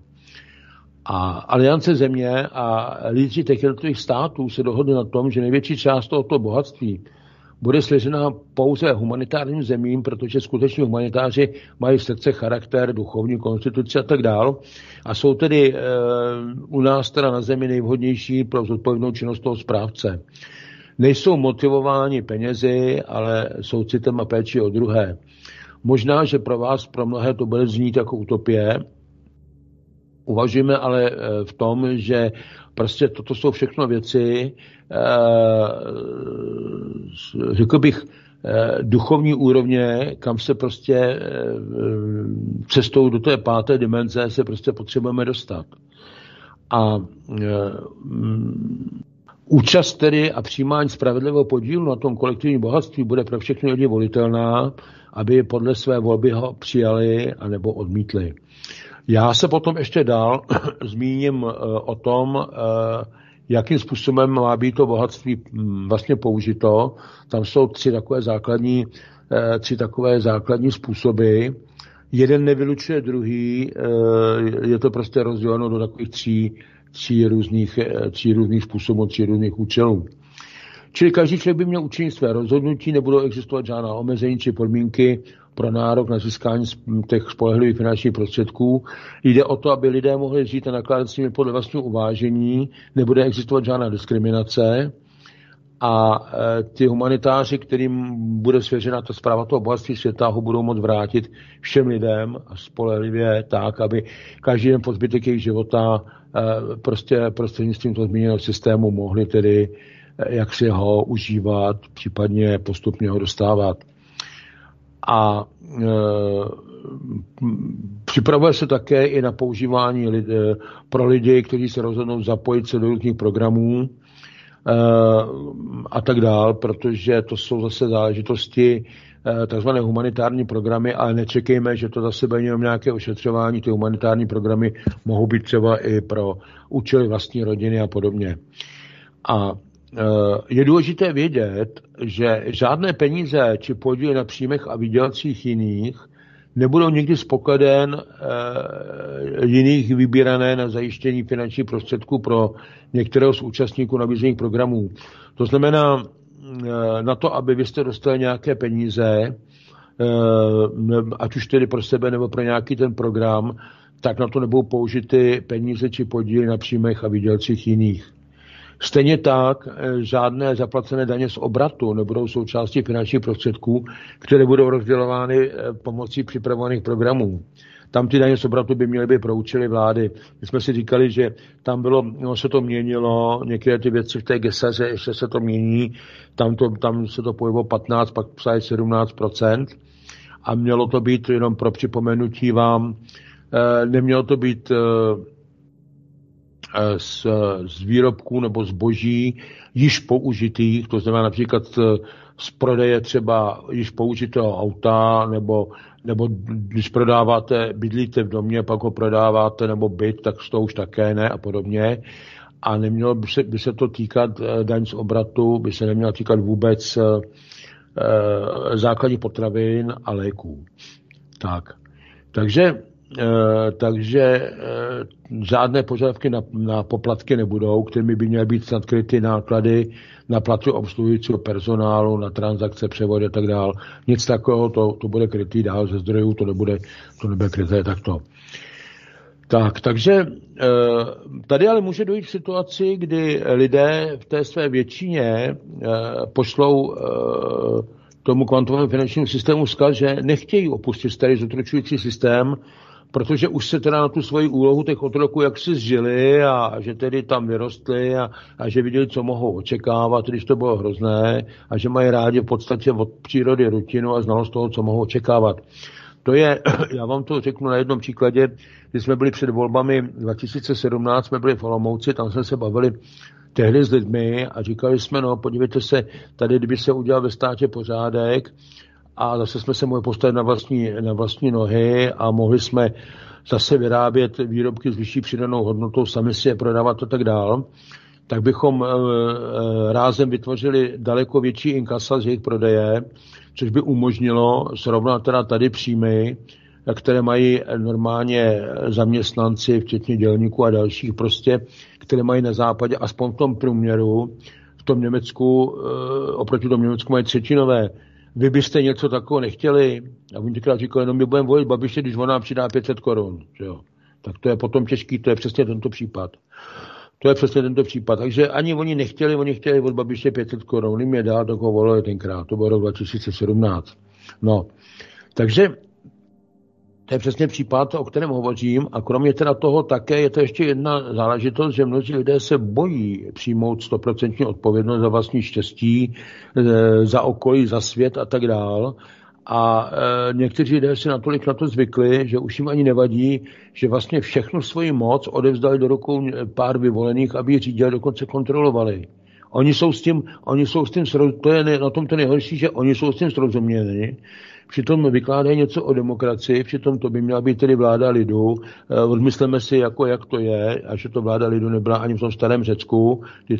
A aliance země a lídři těch jednotlivých států se dohodli na tom, že největší část tohoto bohatství bude svěřena pouze humanitárním zemím, protože skutečně humanitáři mají v srdce charakter, duchovní konstituci a tak dál. A jsou tedy e, u nás teda na zemi nejvhodnější pro zodpovědnou činnost toho správce. Nejsou motivováni penězi, ale soucitem a péči o druhé. Možná, že pro vás, pro mnohé to bude znít jako utopie, Uvažujeme ale eh, v tom, že prostě toto jsou všechno věci, eh, řekl bych, eh, duchovní úrovně, kam se prostě cestou do té páté dimenze se prostě potřebujeme dostat. A účast tedy a přijímání spravedlivého podílu na tom kolektivním bohatství bude pro všechny lidi volitelná, aby podle své volby ho přijali anebo odmítli. Já se potom ještě dál zmíním eh, o tom, eh, jakým způsobem má být to bohatství hm, vlastně použito. Tam jsou tři takové základní, eh, tři takové základní způsoby. Jeden nevylučuje druhý, je to prostě rozděleno do takových tří, tří, různých, tří různých způsobů, tří různých účelů. Čili každý člověk by měl učinit své rozhodnutí, nebudou existovat žádná omezení či podmínky pro nárok na získání těch spolehlivých finančních prostředků. Jde o to, aby lidé mohli žít a nakládat s nimi podle vlastního uvážení, nebude existovat žádná diskriminace a e, ty humanitáři, kterým bude svěřena ta zpráva toho bohatství světa, ho budou moct vrátit všem lidem spolehlivě tak, aby každý den po zbytek jejich života e, prostě prostřednictvím toho zmíněného systému mohli tedy e, jak si ho užívat, případně postupně ho dostávat. A e, připravuje se také i na používání lidi, pro lidi, kteří se rozhodnou zapojit se do různých programů a tak dál, protože to jsou zase záležitosti takzvané humanitární programy, ale nečekejme, že to zase bude jenom nějaké ošetřování. Ty humanitární programy mohou být třeba i pro účely vlastní rodiny a podobně. A je důležité vědět, že žádné peníze či podíly na příjmech a výdělcích jiných nebudou nikdy z pokladen e, jiných vybírané na zajištění finančních prostředků pro některého z účastníků nabízených programů. To znamená, e, na to, aby vy jste dostali nějaké peníze, ať už tedy pro sebe nebo pro nějaký ten program, tak na to nebudou použity peníze či podíly na příjmech a výdělcích jiných. Stejně tak eh, žádné zaplacené daně z obratu nebudou součástí finančních prostředků, které budou rozdělovány eh, pomocí připravovaných programů. Tam ty daně z obratu by měly být pro účely vlády. My jsme si říkali, že tam bylo, no, se to měnilo, některé ty věci v té gesaře ještě se to mění, tam, to, tam se to pohybovalo 15, pak psali 17% a mělo to být jenom pro připomenutí vám, eh, nemělo to být z, z výrobků nebo zboží již použitých, to znamená například eh, z prodeje třeba již použitého auta, nebo, nebo když prodáváte, bydlíte v domě, pak ho prodáváte, nebo byt, tak to už také ne a podobně. A nemělo by se, by se to týkat eh, daň z obratu, by se nemělo týkat vůbec e, základní potravin a léků. Tak. Takže Eh, takže eh, žádné požadavky na, na poplatky nebudou, kterými by měly být snad kryty náklady na platy obsluhujícího personálu, na transakce, převody a tak dále. Nic takového, to, to bude krytý dál ze zdrojů, to nebude, to nebude kryté takto. Tak, takže eh, tady ale může dojít k situaci, kdy lidé v té své většině pošlou tomu kvantovému finančnímu systému vzkaz, že nechtějí opustit starý zotročující systém, protože už se teda na tu svoji úlohu těch otroků jak si zžili a že tedy tam vyrostli a, a že viděli, co mohou očekávat, když to bylo hrozné a že mají rádi v podstatě od přírody rutinu a znalost toho, co mohou očekávat. To je, já vám to řeknu na jednom příkladě, když jsme byli před volbami 2017, jsme byli v Olomouci, tam jsme se bavili tehdy s lidmi a říkali jsme, no podívejte se, tady kdyby se udělal ve státě pořádek, a zase jsme se mohli postavit na vlastní, na vlastní nohy a mohli jsme zase vyrábět výrobky s vyšší přidanou hodnotou, sami si je prodávat a tak dál, tak bychom e, e, rázem vytvořili daleko větší inkasa z jejich prodeje, což by umožnilo srovnat teda tady příjmy, které mají normálně zaměstnanci, včetně dělníků a dalších prostě, které mají na západě, aspoň v tom průměru, v tom Německu, e, oproti tomu Německu mají třetinové vy byste něco takového nechtěli? A oni tenkrát říkali, no my budeme volit Babiše, když on nám přidá 500 korun. Jo. Tak to je potom těžký, to je přesně tento případ. To je přesně tento případ. Takže ani oni nechtěli, oni chtěli od Babiše 500 korun. Jim je dál, tak ho volili tenkrát. To bylo rok 2017. No. Takže to je přesně případ, o kterém hovořím. A kromě teda toho také je to ještě jedna záležitost, že mnozí lidé se bojí přijmout stoprocentní odpovědnost za vlastní štěstí, e, za okolí, za svět a tak dál. A e, někteří lidé si natolik na to zvykli, že už jim ani nevadí, že vlastně všechnu svoji moc odevzdali do rukou pár vyvolených, aby ji řídili, dokonce kontrolovali. Oni jsou s tím, oni jsou s tím, to je na tom to nejhorší, že oni jsou s tím srozuměni, přitom vykládají něco o demokracii, přitom to by měla být tedy vláda lidu. Eh, odmysleme si, jako jak to je, a že to vláda lidu nebyla ani v tom starém Řecku, kdy,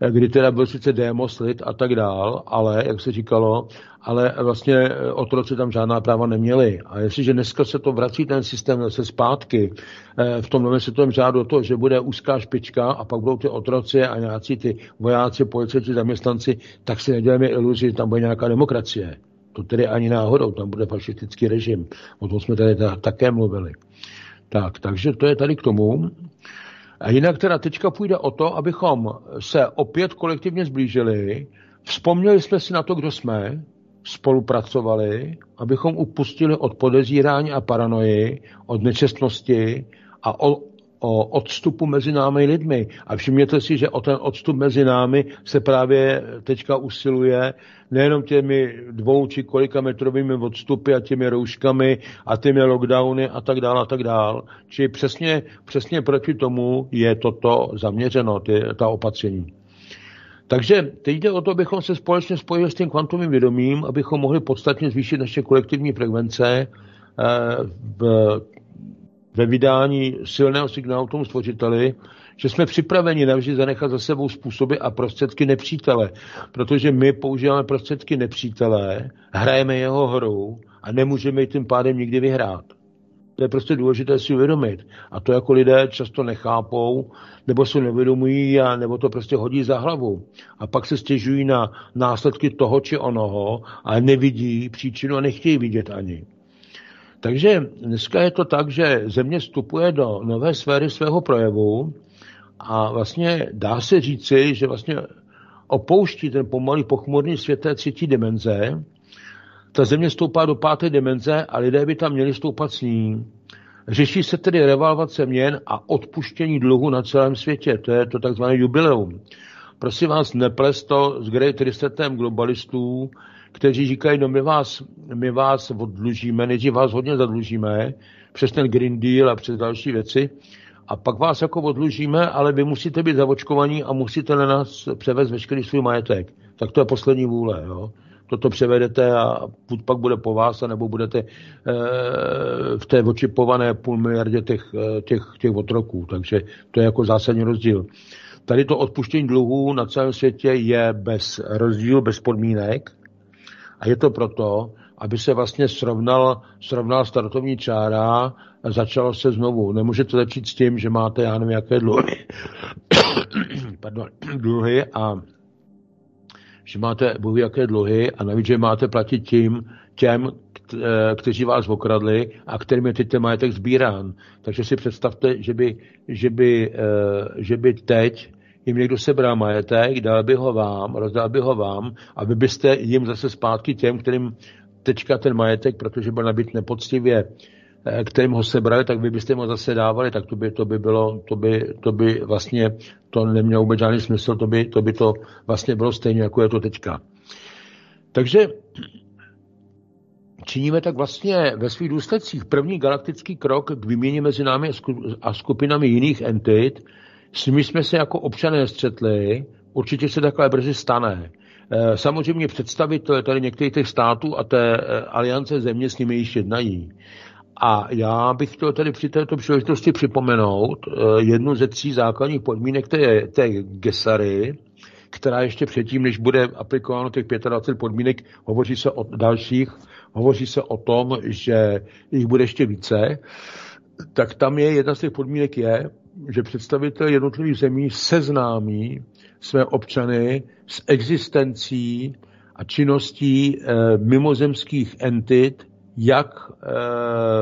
eh, kdy teda byl sice démos lid a tak dál, ale, jak se říkalo, ale vlastně eh, otroci tam žádná práva neměli. A jestliže dneska se to vrací ten systém zase zpátky, v tom novém světovém řádu to, že bude úzká špička a pak budou ty otroci a nějací ty vojáci, policajti, zaměstnanci, tak si neděláme iluzi, že tam bude nějaká demokracie. To tedy ani náhodou, tam bude fašistický režim. O tom jsme tady také mluvili. Tak, takže to je tady k tomu. A jinak teda teďka půjde o to, abychom se opět kolektivně zblížili, vzpomněli jsme si na to, kdo jsme, spolupracovali, abychom upustili od podezírání a paranoji, od nečestnosti a odstupu mezi námi lidmi. A všimněte si, že o ten odstup mezi námi se právě teďka usiluje nejenom těmi dvou či kolika metrovými odstupy a těmi rouškami a těmi lockdowny a tak dále a tak dále. Čili přesně, přesně proti tomu je toto zaměřeno, ty, ta opatření. Takže teď jde o to, abychom se společně spojili s tím kvantovým vědomím, abychom mohli podstatně zvýšit naše kolektivní frekvence eh, v, ve vydání silného signálu tomu stvořiteli, že jsme připraveni navždy zanechat za sebou způsoby a prostředky nepřítele, protože my používáme prostředky nepřítele, hrajeme jeho hru a nemůžeme ji tím pádem nikdy vyhrát. To je prostě důležité si uvědomit. A to jako lidé často nechápou, nebo se nevědomují, a nebo to prostě hodí za hlavu. A pak se stěžují na následky toho či onoho, ale nevidí příčinu a nechtějí vidět ani. Takže dneska je to tak, že země vstupuje do nové sféry svého projevu a vlastně dá se říci, že vlastně opouští ten pomalý pochmurný svět té třetí dimenze. Ta země stoupá do páté dimenze a lidé by tam měli stoupat s ní. Řeší se tedy revalvace měn a odpuštění dluhu na celém světě. To je to takzvané jubileum. Prosím vás, neples to s Great Resetem globalistů, kteří říkají, no my vás, my vás odlužíme, nejdřív vás hodně zadlužíme, přes ten Green Deal a přes další věci, a pak vás jako odlužíme, ale vy musíte být zavočkovaní a musíte na nás převést veškerý svůj majetek. Tak to je poslední vůle. Jo? Toto převedete a buď pak bude po vás, nebo budete e, v té očipované půl miliardě těch, eh, těch, těch otroků. Takže to je jako zásadní rozdíl. Tady to odpuštění dluhů na celém světě je bez rozdílu, bez podmínek. A je to proto, aby se vlastně srovnal, srovnal startovní čára a začalo se znovu. Nemůžete začít s tím, že máte, já nevím, jaké dluhy, pardon, dluhy a že máte bůh jaké dluhy a navíc, že máte platit tím, těm, kteří vás okradli a kterým je teď ten majetek sbírán. Takže si představte, že by, že by, eh, že by teď jim někdo sebral majetek, dal by ho vám, rozdal by ho vám a vy byste jim zase zpátky těm, kterým teďka ten majetek, protože byl nabit nepoctivě, eh, kterým ho sebrali, tak vy byste mu zase dávali, tak to by, to by bylo, to by, to by vlastně, to nemělo vůbec žádný smysl, to by, to by to vlastně bylo stejně, jako je to teďka. Takže činíme tak vlastně ve svých důsledcích první galaktický krok k výměně mezi námi a skupinami jiných entit, s nimi jsme se jako občané střetli, určitě se takhle brzy stane. Eh, samozřejmě představitelé tady některých těch států a té eh, aliance země s nimi již jednají. A já bych chtěl tady při této příležitosti připomenout eh, jednu ze tří základních podmínek té, té Gesary, která ještě předtím, než bude aplikováno těch 25 podmínek, hovoří se o dalších, hovoří se o tom, že jich bude ještě více, tak tam je jedna z těch podmínek je, že představitel jednotlivých zemí seznámí své občany s existencí a činností e, mimozemských entit, jak e,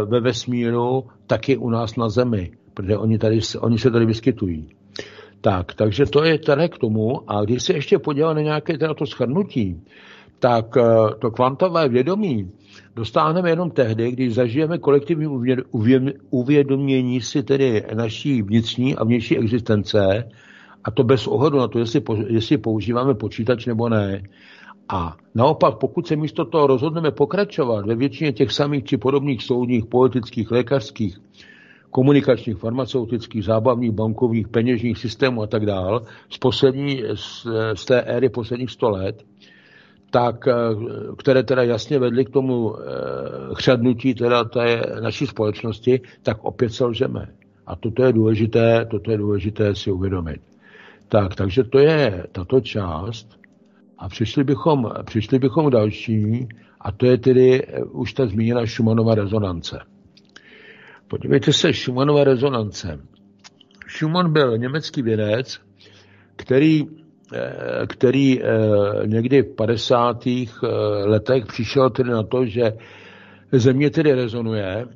ve vesmíru, tak i u nás na Zemi, protože oni, tady, oni se tady vyskytují. Tak, takže to je tady k tomu. A když se ještě podívá na nějaké teda to schrnutí, tak e, to kvantové vědomí dostáhneme jenom tehdy, když zažijeme kolektivní uvědomění si tedy naší vnitřní a vnější existence a to bez ohledu na to, jestli, používáme počítač nebo ne. A naopak, pokud se místo toho rozhodneme pokračovat ve většině těch samých či podobných soudních, politických, lékařských, komunikačních, farmaceutických, zábavních, bankovních, peněžních systémů a tak dál, z, poslední, z, z té éry posledních 100 let, tak, eh, které teda jasně vedly k tomu eh, chřadnutí teda té naší společnosti, tak opět selžeme. A toto je důležité, toto je důležité si uvědomit. Tak, takže to je tato část. A přišli bychom, přišli bychom další, a to je tedy eh, už ta zmíněna Schumannova rezonance. Podívejte se, Schumannova rezonance. Schumann byl německý vědec, který, který eh, někdy v 50. letech přišel tedy na to, že země tedy rezonuje,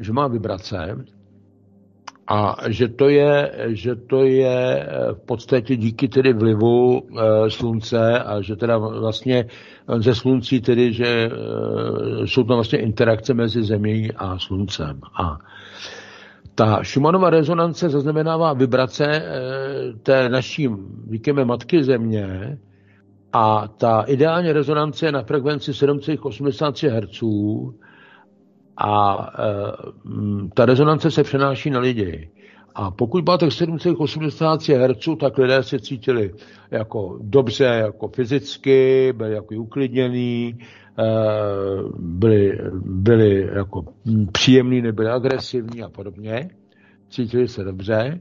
že má vibrace a že to je, že to je eh, v podstatě díky tedy vlivu slunce a že teda vlastně ze sluncí tedy, že jsou tam vlastně interakce mezi zemí a sluncem. A ta Schumannova rezonance zaznamenává vibrace e, té naší, říkáme, matky země a ta ideální rezonance je na frekvenci 7,83 Hz a e, ta rezonance se přenáší na lidi. A pokud byla tak 7,80 Hz, tak lidé se cítili jako dobře, jako fyzicky, byli jako uklidnění, eh, byli, byli jako příjemní, nebyli agresivní a podobně. Cítili se dobře.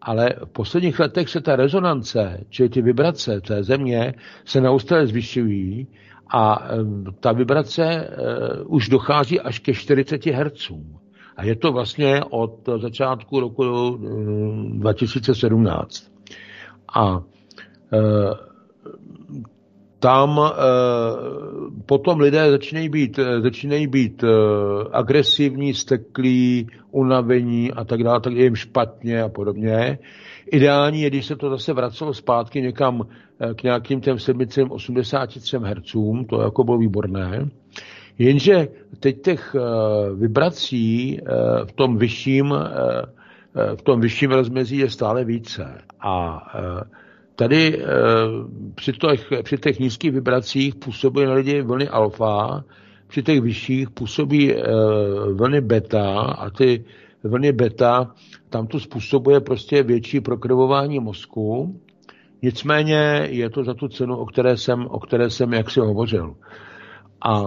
Ale v posledních letech se ta rezonance, čili ty vibrace té země, se neustále zvyšují a eh, ta vibrace uh, už dochází až ke 40 Hz. A je to vlastně od začátku roku 2017. Eh, a tam e, potom lidé začínají být, začínají být e, agresivní, steklí, unavení a tak dále, tak je jim špatně a podobně. Ideální je, když se to zase vracelo zpátky někam k nějakým těm 783 Hz, to jako bylo výborné. Jenže teď těch eh, vibrací eh, v tom vyšším, eh, v tom vyšším rozmezí je stále více. A tady při těch, při těch nízkých vibracích působí na lidi vlny alfa, při těch vyšších působí vlny beta a ty vlny beta, tam to způsobuje prostě větší prokrvování mozku, nicméně je to za tu cenu, o které jsem, o které jsem jaksi hovořil. A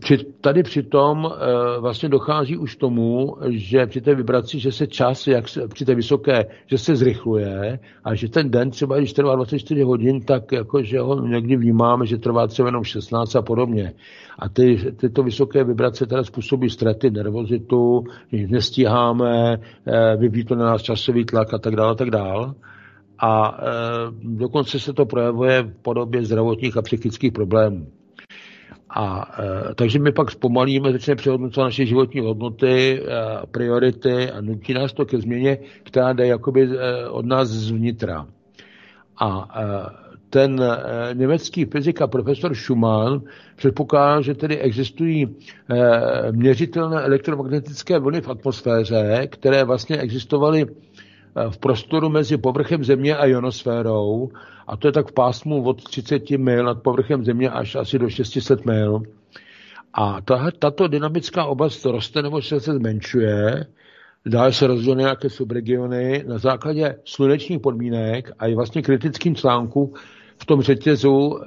při, tady přitom eh, vlastně dochází už tomu, že při té vibraci, že se čas, jak se, při té vysoké, že se zrychluje a že ten den třeba, když trvá 24 hodin, tak jako, že ho někdy vnímáme, že trvá třeba jenom 16 a podobně. A ty, tyto vysoké vibrace teda způsobí ztráty, nervozitu, že nestíháme, eh, vyvíjí to na nás časový tlak a tak dále, a tak dále. A e, dokonce se to projevuje v podobě zdravotních a psychických problémů. A e, takže my pak zpomalíme, začneme přehodnocovat naše životní hodnoty, e, priority a nutí nás to ke změně, která jde jakoby e, od nás zvnitra. A e, ten e, německý fyzik a profesor Schumann předpokládá, že tedy existují e, měřitelné elektromagnetické vlny v atmosféře, které vlastně existovaly v prostoru mezi povrchem Země a ionosférou a to je tak v pásmu od 30 mil nad povrchem Země až asi do 600 mil. A tato dynamická oblast roste nebo se, zmenšuje, dále se rozděluje nějaké subregiony na základě slunečních podmínek a je vlastně kritickým článku v tom řetězu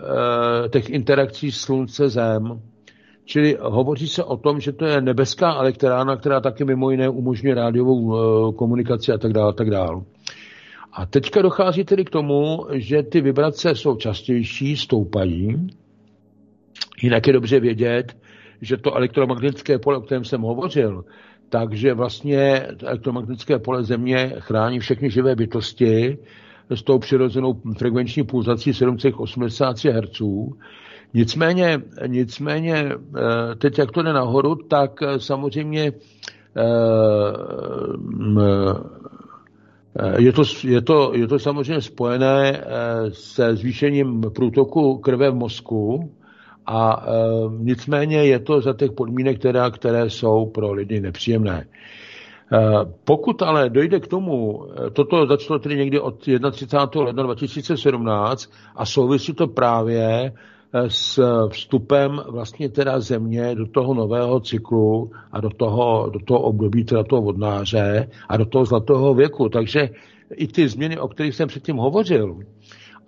e, těch interakcí slunce-zem. Čili hovoří se o tom, že to je nebeská elektrárna, která taky mimo jiné umožňuje rádiovou e, komunikaci a tak dále, tak dále. A teďka dochází tedy k tomu, že ty vibrace jsou častější, stoupají. Jinak je dobře vědět, že to elektromagnetické pole, o kterém jsem hovořil, takže vlastně elektromagnetické pole Země chrání všechny živé bytosti s tou přirozenou frekvenční pulzací 780 Hz. Nicméně, nicméně eh, teď, jak to jde nahoru, tak eh, samozřejmě eh, je to, je, to, je to samozřejmě spojené se zvýšením průtoku krve v mozku a nicméně je to za těch podmínek, které, které jsou pro lidi nepříjemné. Pokud ale dojde k tomu, toto začalo tedy někdy od 31. ledna 2017 a souvisí to právě s vstupem vlastně teda země do toho nového cyklu a do toho, do toho období teda toho vodnáře a do toho zlatého věku. Takže i ty změny, o kterých jsem předtím hovořil,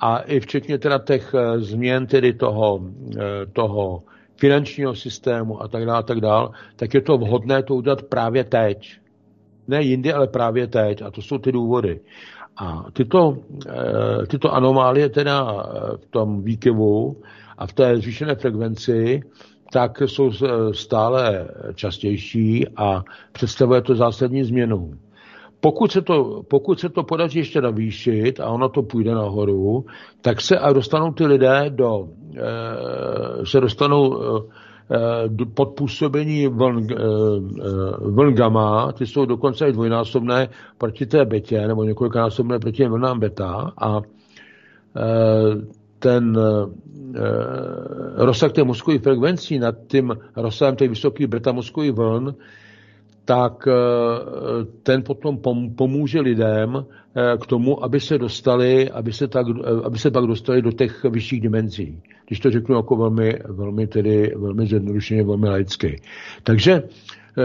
a i včetně teda těch eh, změn tedy toho, eh, toho finančního systému a tak dále, tak dále, tak je to vhodné to udělat právě teď. Ne jindy, ale právě teď. A to jsou ty důvody. A tyto, eh, tyto anomálie teda v tom výkyvu a v té zvýšené frekvenci, tak jsou stále častější a představuje to zásadní změnu. Pokud se, to, pokud se to podaří ještě navýšit a ono to půjde nahoru, tak se a dostanou ty lidé do, e, se dostanou e, pod působení vln, vln gamma, ty jsou dokonce i dvojnásobné proti té betě, nebo několikanásobné proti vlnám beta a ten e, rozsah té mozkové frekvencí nad tím rozsahem těch vysokých beta mozkových vln, tak ten potom pomůže lidem k tomu, aby se dostali, aby se, tak, aby se pak dostali do těch vyšších dimenzí. Když to řeknu jako velmi, velmi tedy, velmi zjednodušeně, velmi laicky. Takže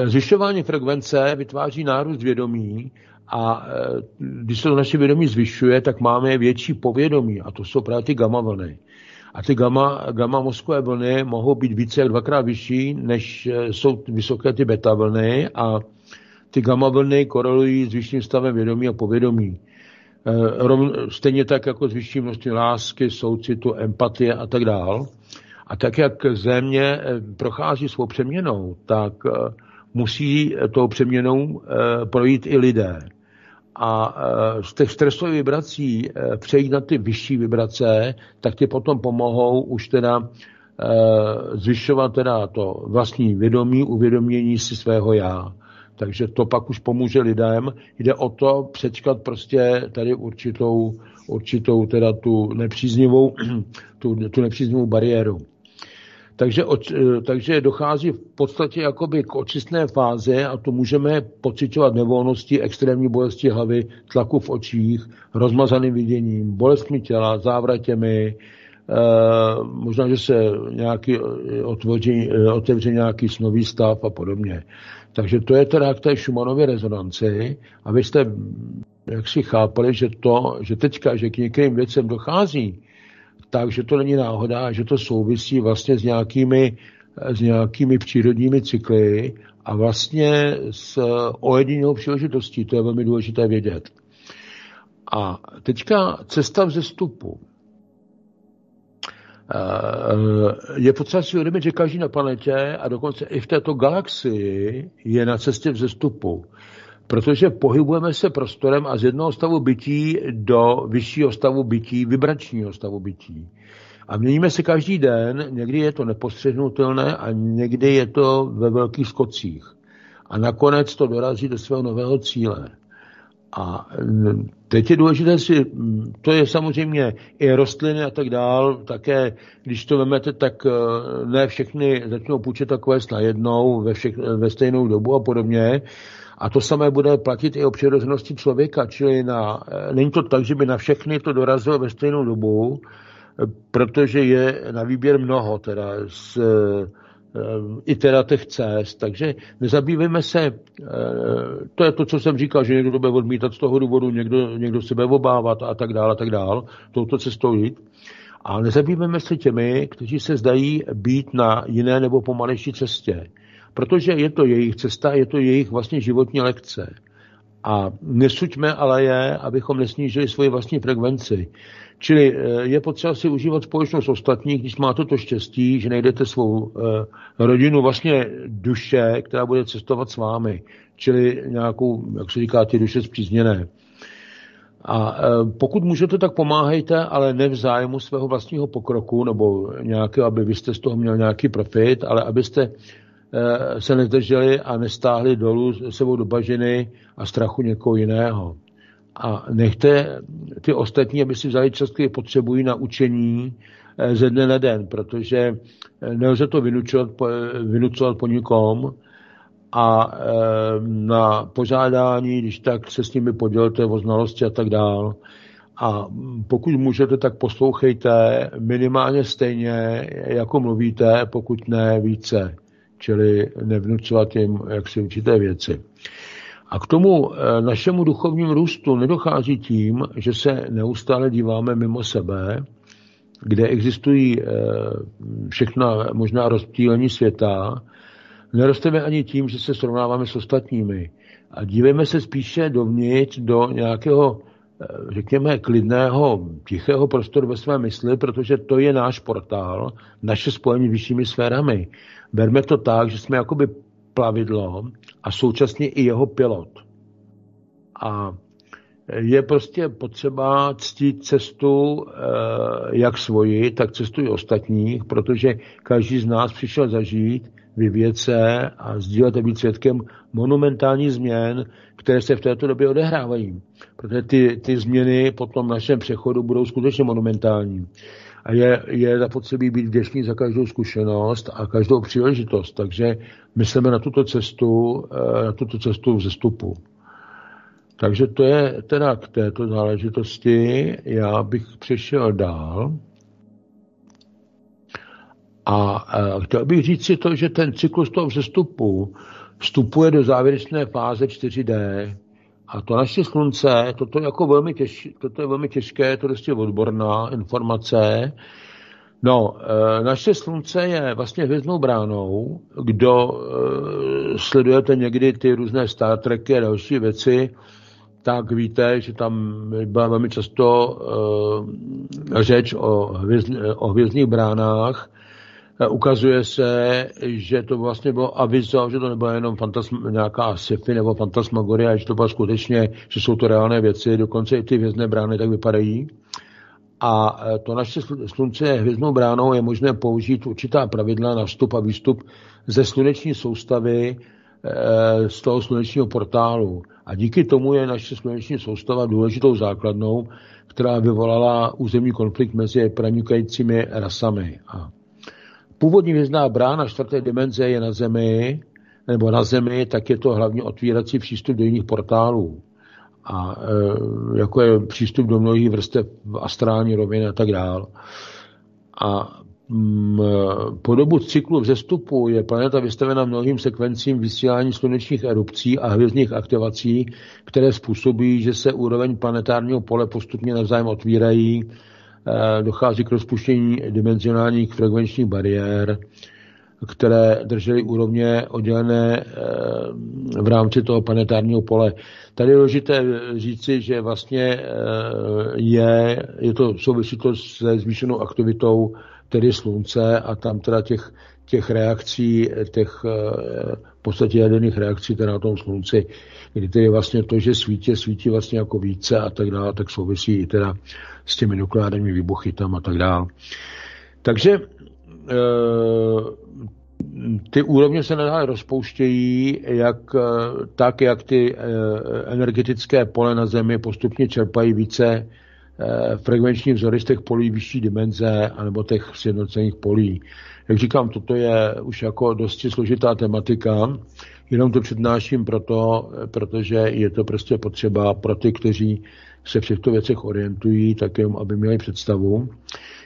zvyšování frekvence vytváří nárůst vědomí a když se to naše vědomí zvyšuje, tak máme větší povědomí a to jsou právě ty gamma vlny. A ty gamma, gamma mozkové vlny mohou být více jak dvakrát vyšší, než eh, jsou vysoké ty beta vlny a ty gamma vlny korelují s vyšším stavem vědomí a povědomí. Eh, stejně tak jako s vyšším množství lásky, soucitu, empatie a tak dál. A tak, jak země prochází svou přeměnou, tak musí tou přeměnou projít i lidé a e, z těch stresových vibrací e, přejít na ty vyšší vibrace, tak ti potom pomohou už teda e, zvyšovat teda to vlastní vědomí, uvědomění si svého já. Takže to pak už pomůže lidem. Jde o to přečkat prostě tady určitou, určitou teda tu nepříznivou, tu, tu nepříznivou bariéru. Takže, eh, takže dochází v podstatě jakoby k očistné fázi a to můžeme pocitovat nevolnosti, extrémní bolesti hlavy, tlaku v očích, rozmazaným viděním, bolestmi těla, závratěmi, Uh, možná, že se nějaký eh, otvoří, otevře nějaký snový stav a podobně. Takže to je teda k té Schumannově rezonanci, abyste jak si chápali, že to, že teďka, že k některým věcem dochází, tak, že to není náhoda, že to souvisí vlastně s nějakými, s nějakými přírodními cykly a vlastně s ojedinělou příležitostí. To je velmi důležité vědět. A teďka cesta vzestupu. Eh, je potřeba si uvědomit, že každý na planetě a dokonce i v této galaxii je na cestě vzestupu protože pohybujeme se prostorem a z jednoho stavu bytí do vyššího stavu bytí, vibračního stavu bytí. A měníme se každý den, někdy je to nepostřehnutelné a někdy je to ve velkých skocích. A nakonec to dorazí do svého nového cíle. A teď je důležité si, to je samozřejmě i rostliny a tak dál, také když to vemete, tak eh, ne všechny začnou půjčet takové najednou ve, všech, ve stejnou dobu a podobně. A to samé bude platit i o přirozenosti člověka, čili na, eh, není to tak, že by na všechny to dorazilo ve stejnou dobu, eh, protože je na výběr mnoho, teda z, eh, i teda těch cest, takže nezabývejme se, to je to, co jsem říkal, že někdo to bude odmítat z toho důvodu, někdo, někdo se bude obávat a tak dále, a tak dále, touto cestou jít. A nezabývejme se těmi, kteří se zdají být na jiné nebo pomalejší cestě protože je to jejich cesta, je to jejich vlastně životní lekce. A nesuďme ale je, abychom nesnížili svoji vlastní frekvenci. Čili eh, je potřeba si užívat společnost ostatních, když máte to štěstí, že najdete svou eh, rodinu vlastně duše, která bude cestovat s vámi. Čili nějakou, jak se říká, ty duše zpřízněné. A eh, pokud můžete, tak pomáhejte, ale ne v zájmu svého vlastního pokroku, nebo nějakého, aby vy jste z toho měl nějaký profit, ale abyste se nezdrželi a nestáhli dolů sebou do bažiny a strachu někoho jiného. A nechte ty ostatní, aby si vzali čas, který potřebují na učení eh, ze dne na den, protože eh, nelze to vynučovat, vynucovat po nikom a na požádání, když tak se s nimi podělte o znalosti a tak dál. A pokud můžete, tak poslouchejte minimálně stejně, jako mluvíte, pokud ne více čili nevnucovat jim jaksi určité věci. A k tomu eh, našemu duchovnímu růstu nedochází tím, že se neustále díváme mimo sebe, kde existují eh, všechna možná rozptýlení světa. Nerosteme ani tím, že se srovnáváme s ostatními. A dívejme se spíše dovnitř do nějakého, eh, řekněme, klidného, tichého prostoru ve své mysli, protože to je náš portál, naše spojení vyššími sférami. Berme to tak, že jsme jakoby plavidlo a současně i jeho pilot. A je prostě potřeba ctít cestu eh, jak svoji, tak cestu i ostatních, protože každý z nás přišel zažít, vyvět se a sdílet a být svědkem monumentální změn, které se v této době odehrávají. Protože ty, ty změny po tom našem přechodu budou skutečně monumentální. A je, je zapotřebí být vděčný za každou zkušenost a každou příležitost. Takže myslíme na tuto cestu, eh, na tuto cestu vzestupu. Takže to je teda k této záležitosti. Já bych přešel dál. A chtěl bych říct si to, že ten cyklus toho vzestupu vstupuje do závěrečné fáze 4D. A to naše slunce, toto, jako velmi těž, toto je velmi těžké, to je odborná informace. No, e, naše slunce je vlastně hvězdnou bránou. Kdo e, sledujete někdy ty různé Star Treky a další věci, tak víte, že tam byla velmi často uh, řeč o, hvězd, o hvězdných bránách. Ukazuje se, že to vlastně bylo avizo, že to nebyla jenom fantasm, nějaká sci nebo fantasmagoria, že to bylo skutečně, že jsou to reálné věci, dokonce i ty hvězdné brány tak vypadají. A uh, to naše slunce hvězdnou bránou, je možné použít určitá pravidla na vstup a výstup ze sluneční soustavy z toho slunečního portálu. A díky tomu je naše sluneční soustava důležitou základnou, která vyvolala územní konflikt mezi pranikajícími rasami. A původní hvězdná brána čtvrté dimenze je na Zemi, nebo na Zemi, tak je to hlavně otvírací přístup do jiných portálů. A e, jako je přístup do mnohých vrstev astrální roviny a tak dále. A Mm, po dobu cyklu vzestupu je planeta vystavena mnohým sekvencím vysílání slunečních erupcí a hvězdných aktivací, které způsobí, že se úroveň planetárního pole postupně navzájem otvírají, dochází k rozpuštění dimenzionálních frekvenčních bariér, které držely úrovně oddělené eh, v rámci toho planetárního pole. Tady je důležité říci, že vlastně eh, je, je to souvisí to se zvýšenou aktivitou tedy slunce a tam teda těch, těch reakcí, těch eh, v podstatě jaderných reakcí teda na tom slunci, kdy tedy vlastně to, že svítí, svítí vlastně jako více a tak dále, tak souvisí i teda s těmi nukleárními výbuchy tam a tak dále. Takže eh, ty úrovně se nadále rozpouštějí, jak, eh, tak, jak ty energetické pole na Zemi postupně čerpají více Eh, frekvenční vzory z těch polí vyšší dimenze anebo těch sjednocených polí. Jak říkám, toto je už jako dosti složitá tematika, jenom to přednáším proto, protože je to prostě potřeba pro ty, kteří se v těchto věcech orientují, tak jenom, aby měli představu.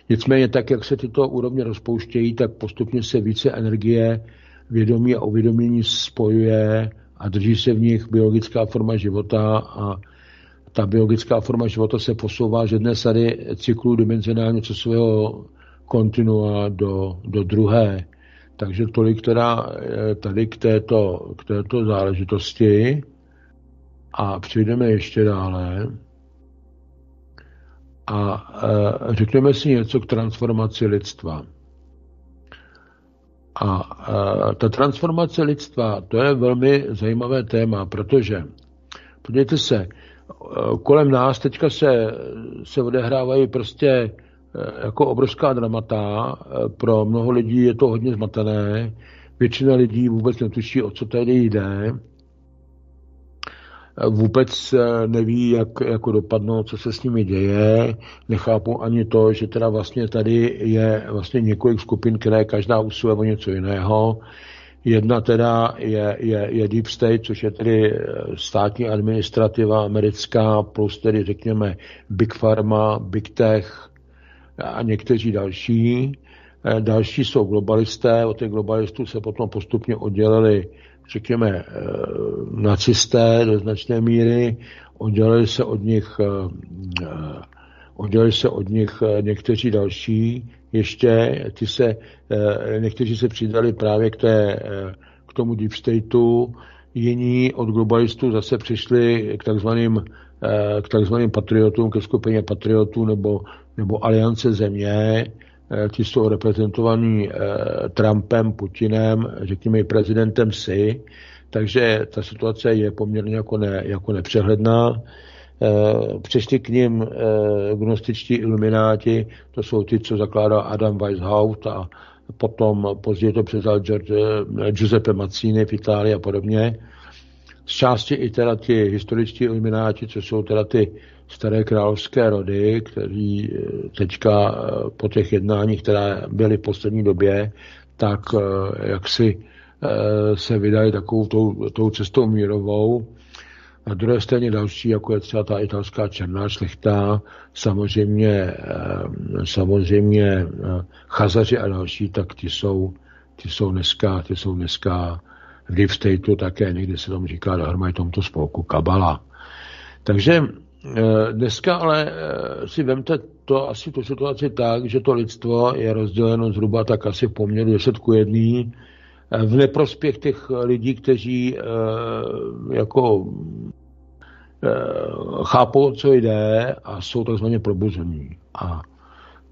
Nicméně tak, jak se tyto úrovně rozpouštějí, tak postupně se více energie, vědomí a uvědomění spojuje a drží se v nich biologická forma života a ta biologická forma života se posouvá z jedné sady cyklu dimenzionálně časového kontinua do, do druhé. Takže tolik teda eh, tady k této, k této záležitosti. A přejdeme ještě dále. A e, řekneme si něco k transformaci lidstva. A e, ta transformace lidstva, to je velmi zajímavé téma, protože, podívejte se, kolem nás teďka se, se odehrávají prostě jako obrovská dramata. Pro mnoho lidí je to hodně zmatené. Většina lidí vůbec netuší, o co tady jde. Eh, vůbec neví, jak jako dopadnou, co se s nimi děje. Nechápu ani to, že teda vlastně tady je vlastně několik skupin, které každá usiluje o něco jiného. Jedna teda je, je, je Deep State, což je tedy eh, státní administrativa americká, plus tedy řekněme Big Pharma, Big Tech a někteří další. Eh, další jsou globalisté, od těch globalistů se potom postupně oddělili, řekněme, eh, nacisté do značné míry, oddělili se od nich, oddělili se od nich někteří další, ještě. Ty se, eh, někteří se přidali právě k, té, eh, k tomu deep stateu, jiní od globalistů zase přišli k takzvaným, eh, k takzvaným patriotům, ke skupině patriotů nebo, nebo aliance země, ti jsou reprezentovaní Trumpem, Putinem, řekněme i prezidentem si, takže ta situace je poměrně jako, ne, jako nepřehledná. přišli k ním gnostičtí ilumináti, to jsou ty, co zakládal Adam Weishaupt a potom později to převzal Giuseppe Mazzini v Itálii a podobně. Z části i teda ti historičtí ilumináti, co jsou teda ty staré královské rody, kteří teďka po těch jednáních, které byly v poslední době, tak jak si se vydali takovou tou, tou cestou mírovou. Na druhé straně další, jako je třeba ta italská černá šlechta, samozřejmě, samozřejmě chazaři a další, tak ty jsou, ty jsou dneska, ty jsou dneska v Deep Stateu také, někdy se tomu říká dohromady tomto spolku Kabala. Takže dneska ale si vemte to asi tu situaci tak, že to lidstvo je rozděleno zhruba tak asi v poměru 10 k 1, v neprospěch těch lidí, kteří eh, jako eh, chápou, co jde a jsou takzvaně probuzení. A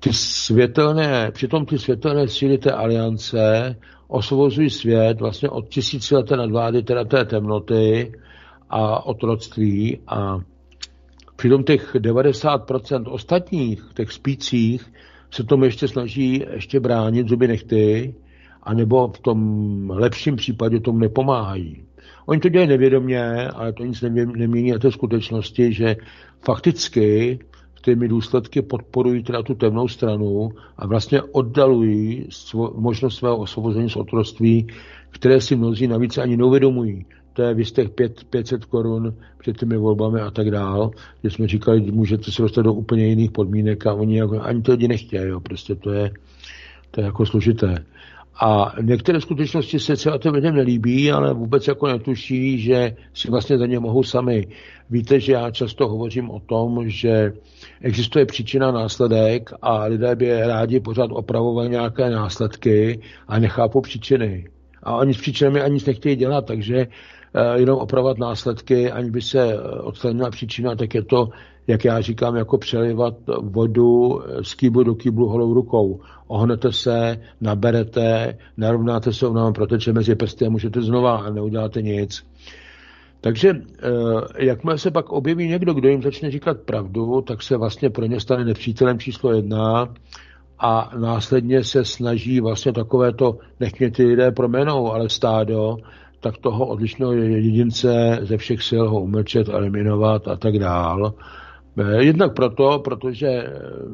ty světelné, přitom ty světelné síly té aliance osvobozují svět vlastně od tisícileté nadvlády, teda té temnoty a otroctví a přitom těch 90% ostatních, těch spících, se tomu ještě snaží ještě bránit zuby nechty anebo v tom lepším případě tomu nepomáhají. Oni to dělají nevědomě, ale to nic nemění na té skutečnosti, že fakticky těmi důsledky podporují teda tu temnou stranu a vlastně oddalují svo, možnost svého osvobození z otroství, které si mnozí navíc ani neuvědomují. To je z těch 500 korun před těmi volbami a tak dál, kde jsme říkali, můžete se dostat do úplně jiných podmínek a oni jako, ani to lidi nechtějí. Jo. Prostě to je, to je jako složité. A některé skutečnosti se třeba těm lidem nelíbí, ale vůbec jako netuší, že si vlastně za ně mohou sami. Víte, že já často hovořím o tom, že existuje příčina následek a lidé by rádi pořád opravovali nějaké následky a nechápou příčiny. A oni s příčinami ani nic nechtějí dělat, takže jenom opravovat následky, ani by se odstranila příčina, tak je to jak já říkám, jako přelivat vodu z kýblu do kýblu holou rukou. Ohnete se, naberete, narovnáte se, ona vám proteče mezi prsty a můžete znova a neuděláte nic. Takže eh, jakmile se pak objeví někdo, kdo jim začne říkat pravdu, tak se vlastně pro ně stane nepřítelem číslo jedna a následně se snaží vlastně takovéto, nech mě ty lidé proměnou, ale stádo, tak toho odlišného jedince ze všech sil ho umlčet, eliminovat a tak dál. Eh, jednak proto, protože, eh,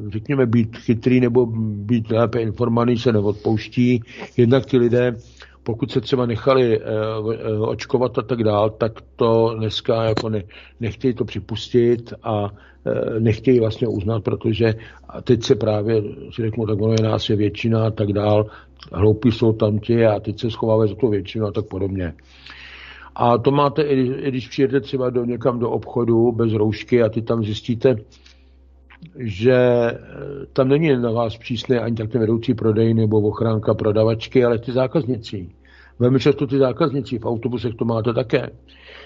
řekněme, být chytrý nebo být lépe informovaný se neodpouští. Jednak ty lidé, pokud se třeba nechali uh, očkovat a tak dál, tak to dneska jako ne, nechtějí to připustit a nechtějí vlastně uznat, protože a teď se právě si řeknu, tak ono je nás je většina a tak dál, hloupí jsou tam ti a teď se schovávají za tu většinu a tak podobně. A to máte, i když přijete třeba do někam do obchodu bez roušky a ty tam zjistíte, že eh, tam není na vás přísné ani tak ten vedoucí prodej nebo ochránka prodavačky, ale ty zákazníci. Velmi často ty zákazníci v autobusech to máte také,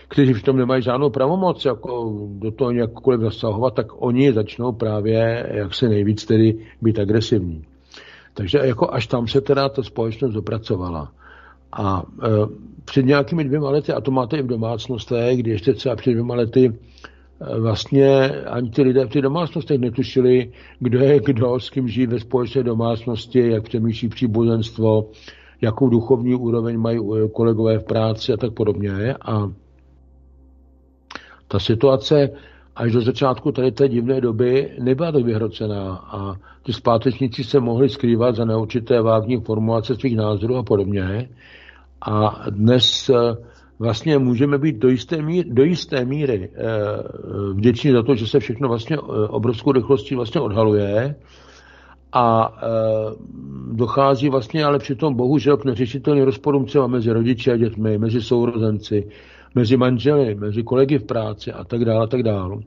kteří v tom nemají žádnou pravomoc jako do toho nějakkoliv zasahovat, tak oni začnou právě jak se nejvíc tedy být agresivní. Takže jako až tam se teda ta společnost dopracovala. A e, před nějakými dvěma lety, a to máte i v domácnostech, kdy ještě třeba před dvěma lety e, vlastně ani ty lidé v těch domácnostech netušili, kdo je kdo, s kým žijí ve společné domácnosti, jak přemýšlí příbuzenstvo, jakou duchovní úroveň mají kolegové v práci a tak podobně. A ta situace až do začátku tady té divné doby nebyla tak vyhrocená a ty zpátečníci se mohli skrývat za neurčité vágní formulace svých názorů a podobně. A dnes eh, vlastně můžeme být do jisté míry, do jisté míry eh, vděční za to, že se všechno vlastně eh, obrovskou rychlostí vlastně odhaluje a dochází vlastně ale přitom bohužel k neřešitelným rozporům třeba mezi rodiči a dětmi, mezi sourozenci, mezi manželi, mezi kolegy v práci a tak dále, a tak dále.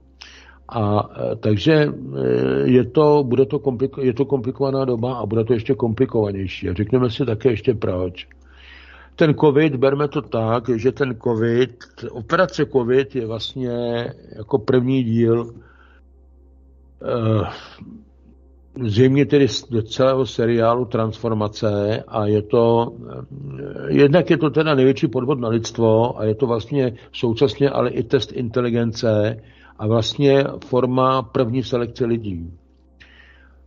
A takže je to, bude to kompliko, je to komplikovaná doba a bude to ještě komplikovanější. A řekneme si také ještě proč. Ten covid, berme to tak, že ten covid, operace covid je vlastně jako první díl eh, zřejmě tedy do celého seriálu Transformace a je to, jednak je to teda největší podvod na lidstvo a je to vlastně současně ale i test inteligence a vlastně forma první selekce lidí.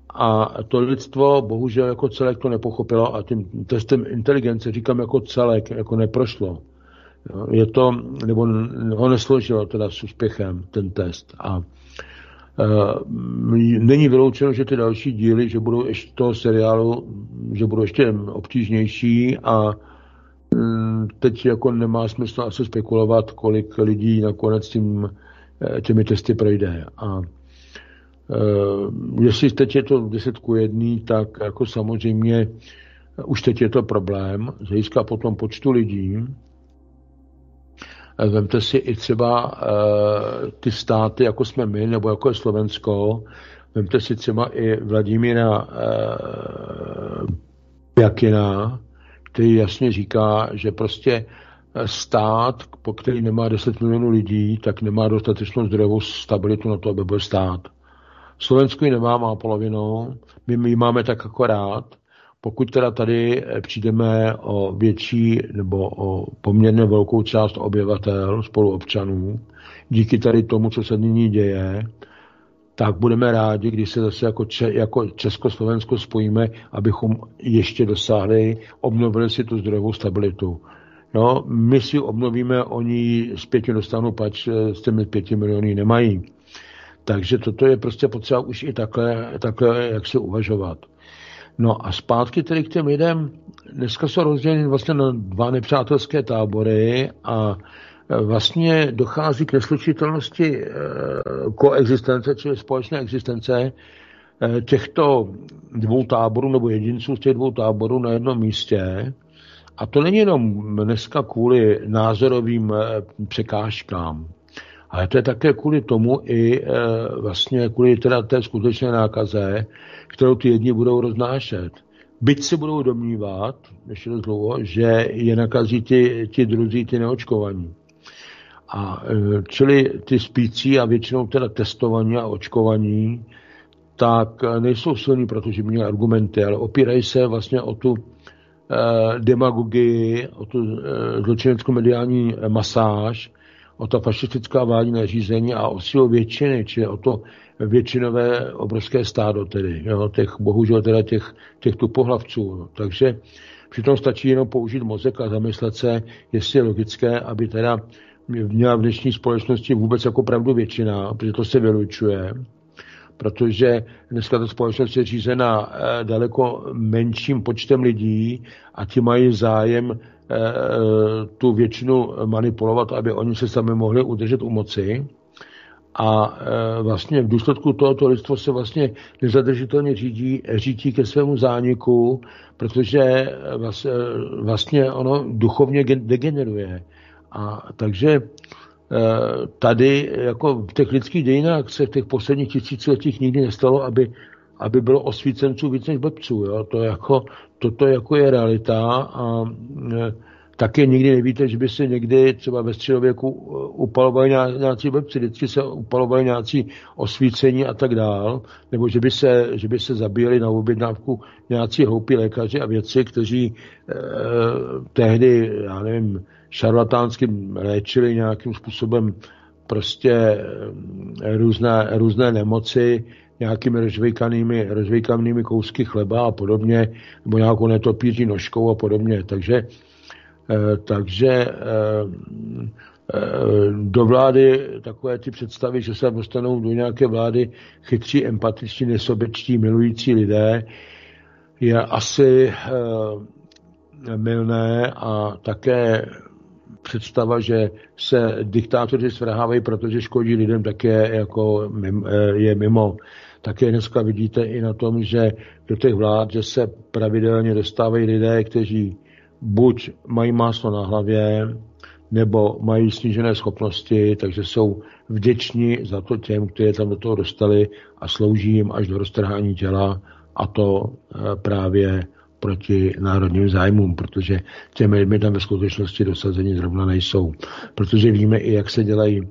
A to lidstvo bohužel jako celek to nepochopilo a tím testem inteligence říkám jako celek, jako neprošlo. Je to, nebo ho nesložilo teda s úspěchem ten test. A e, není vyloučeno, že ty další díly, že budou ještě toho seriálu, že budou ještě obtížnější a teď jako nemá smysl asi spekulovat, kolik lidí nakonec tím, těmi testy projde. A Uh, jestli teď je to 10 ku 1, tak jako samozřejmě už teď je to problém, z potom počtu lidí. Eh, vemte si i třeba ty státy, jako jsme my, nebo jako je Slovensko, vemte si třeba i Vladimíra Jakina, který jasně říká, že prostě stát, po který nemá 10 milionů lidí, tak nemá dostatečnou zdrojovou stabilitu na to, aby byl stát. Slovensko ji nemá, má polovinou, my, my ji máme tak akorát. Pokud teda tady eh, přijdeme o větší nebo o poměrně velkou část obyvatel, spoluobčanů, díky tady tomu, co se nyní děje, tak budeme rádi, když se zase jako, Če, jako Československo spojíme, abychom ještě dosáhli, obnovili si tu zdrojovou stabilitu. No, my si obnovíme, oni zpětně dostanou, pač eh, s těmi pěti miliony nemají. Takže toto je prostě potřeba už i takhle, takhle jak se uvažovat. No a zpátky tedy k těm lidem, dneska jsou rozděleny vlastně na dva nepřátelské tábory a e, vlastně dochází k neslučitelnosti koexistence, čili společné existence těchto dvou táborů nebo jedinců z těch dvou táborů na jednom místě. A to není jenom dneska kvůli názorovým překážkám. Ale to je také kvůli tomu i e, vlastně kvůli teda té skutečné nákaze, kterou ty jedni budou roznášet. Byť si budou domnívat, ještě to dlouho, že je nakazí ti, ti druzí, ty neočkovaní. A e, čili ty spící a většinou teda testovaní a očkovaní, tak nejsou silní, protože měli argumenty, ale opírají se vlastně o tu demagogii, o tu e, zločineckou mediální masáž, o ta fašistická vládní nařízení a o sílu většiny, či o to většinové obrovské stádo tedy, jo, těch, bohužel teda těch, těch tupohlavců. No. Takže přitom stačí jenom použít mozek a zamyslet se, jestli je logické, aby teda měla v dnešní společnosti vůbec jako pravdu většina, protože to se vylučuje, protože dneska ta společnost je řízena eh, daleko menším počtem lidí a ti mají zájem Eh, eh, tu většinu manipulovat, aby oni se sami mohli udržet u moci. A vlastně v důsledku tohoto lidstvo se vlastně nezadržitelně řídí, řídí ke svému zániku, protože vlastně ono duchovně degeneruje. A takže tady jako v těch lidských dějinách se v těch posledních tisíciletích nikdy nestalo, aby, aby bylo osvícenců víc než blbců. Jo? To jako, toto jako je realita a e, taky nikdy nevíte, že by se někdy třeba ve středověku e, upalovali nějací blbci, vždycky se upalovali nějací osvícení a tak dál, nebo že by se, že by se zabíjeli na objednávku nějací hloupí lékaři a věci, kteří eh, tehdy, já nevím, šarlatánsky léčili nějakým způsobem prostě různé, různé nemoci, nějakými rozvejkanými, rozvejkanými kousky chleba a podobně, nebo nějakou netopíří nožkou a podobně. Takže, eh, takže eh, eh, do vlády takové ty představy, že se dostanou do nějaké vlády chytří, empatiční, nesobečtí, milující lidé, je asi milné a také představa, že se diktátoři svrhávají, protože škodí lidem, také jako je mimo. Také dneska vidíte i na tom, že do těch vlád, že se pravidelně dostávají lidé, kteří buď mají máslo na hlavě, nebo mají snížené schopnosti, takže jsou vděční za to těm, kteří tam do toho dostali a slouží jim až do roztrhání těla a to eh, právě proti národním zájmům, protože těmi lidmi tam ve skutečnosti dosazení zrovna nejsou. Protože víme i, jak se dělají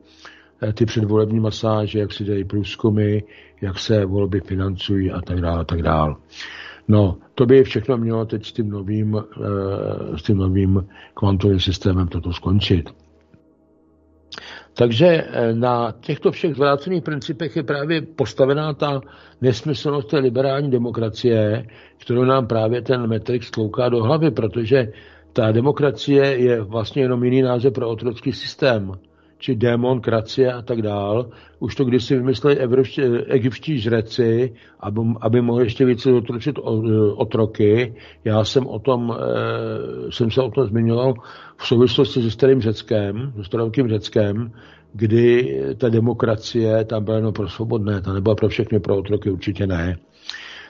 eh, ty předvolební masáže, jak se dělají průzkumy, jak se volby financují a tak dále, a tak dále. No, to by všechno mělo teď s tím novým, eh, s tím novým kvantovým systémem toto skončit. Takže eh, na těchto všech zvrácených principech je právě postavená ta nesmyslnost té liberální demokracie, kterou nám právě ten Matrix tlouká do hlavy, protože ta demokracie je vlastně jenom jiný název pro otrocký systém či démonkracie a tak dál. Už to kdysi vymysleli evropští, egyptští žreci, aby, aby mohli ještě více otročit otroky. Já jsem o tom, e, jsem se o tom zmiňoval v souvislosti se starým Řeckem, se starým Řeckem, kdy ta demokracie tam byla jenom pro svobodné, ta nebyla pro všechny, pro otroky určitě ne.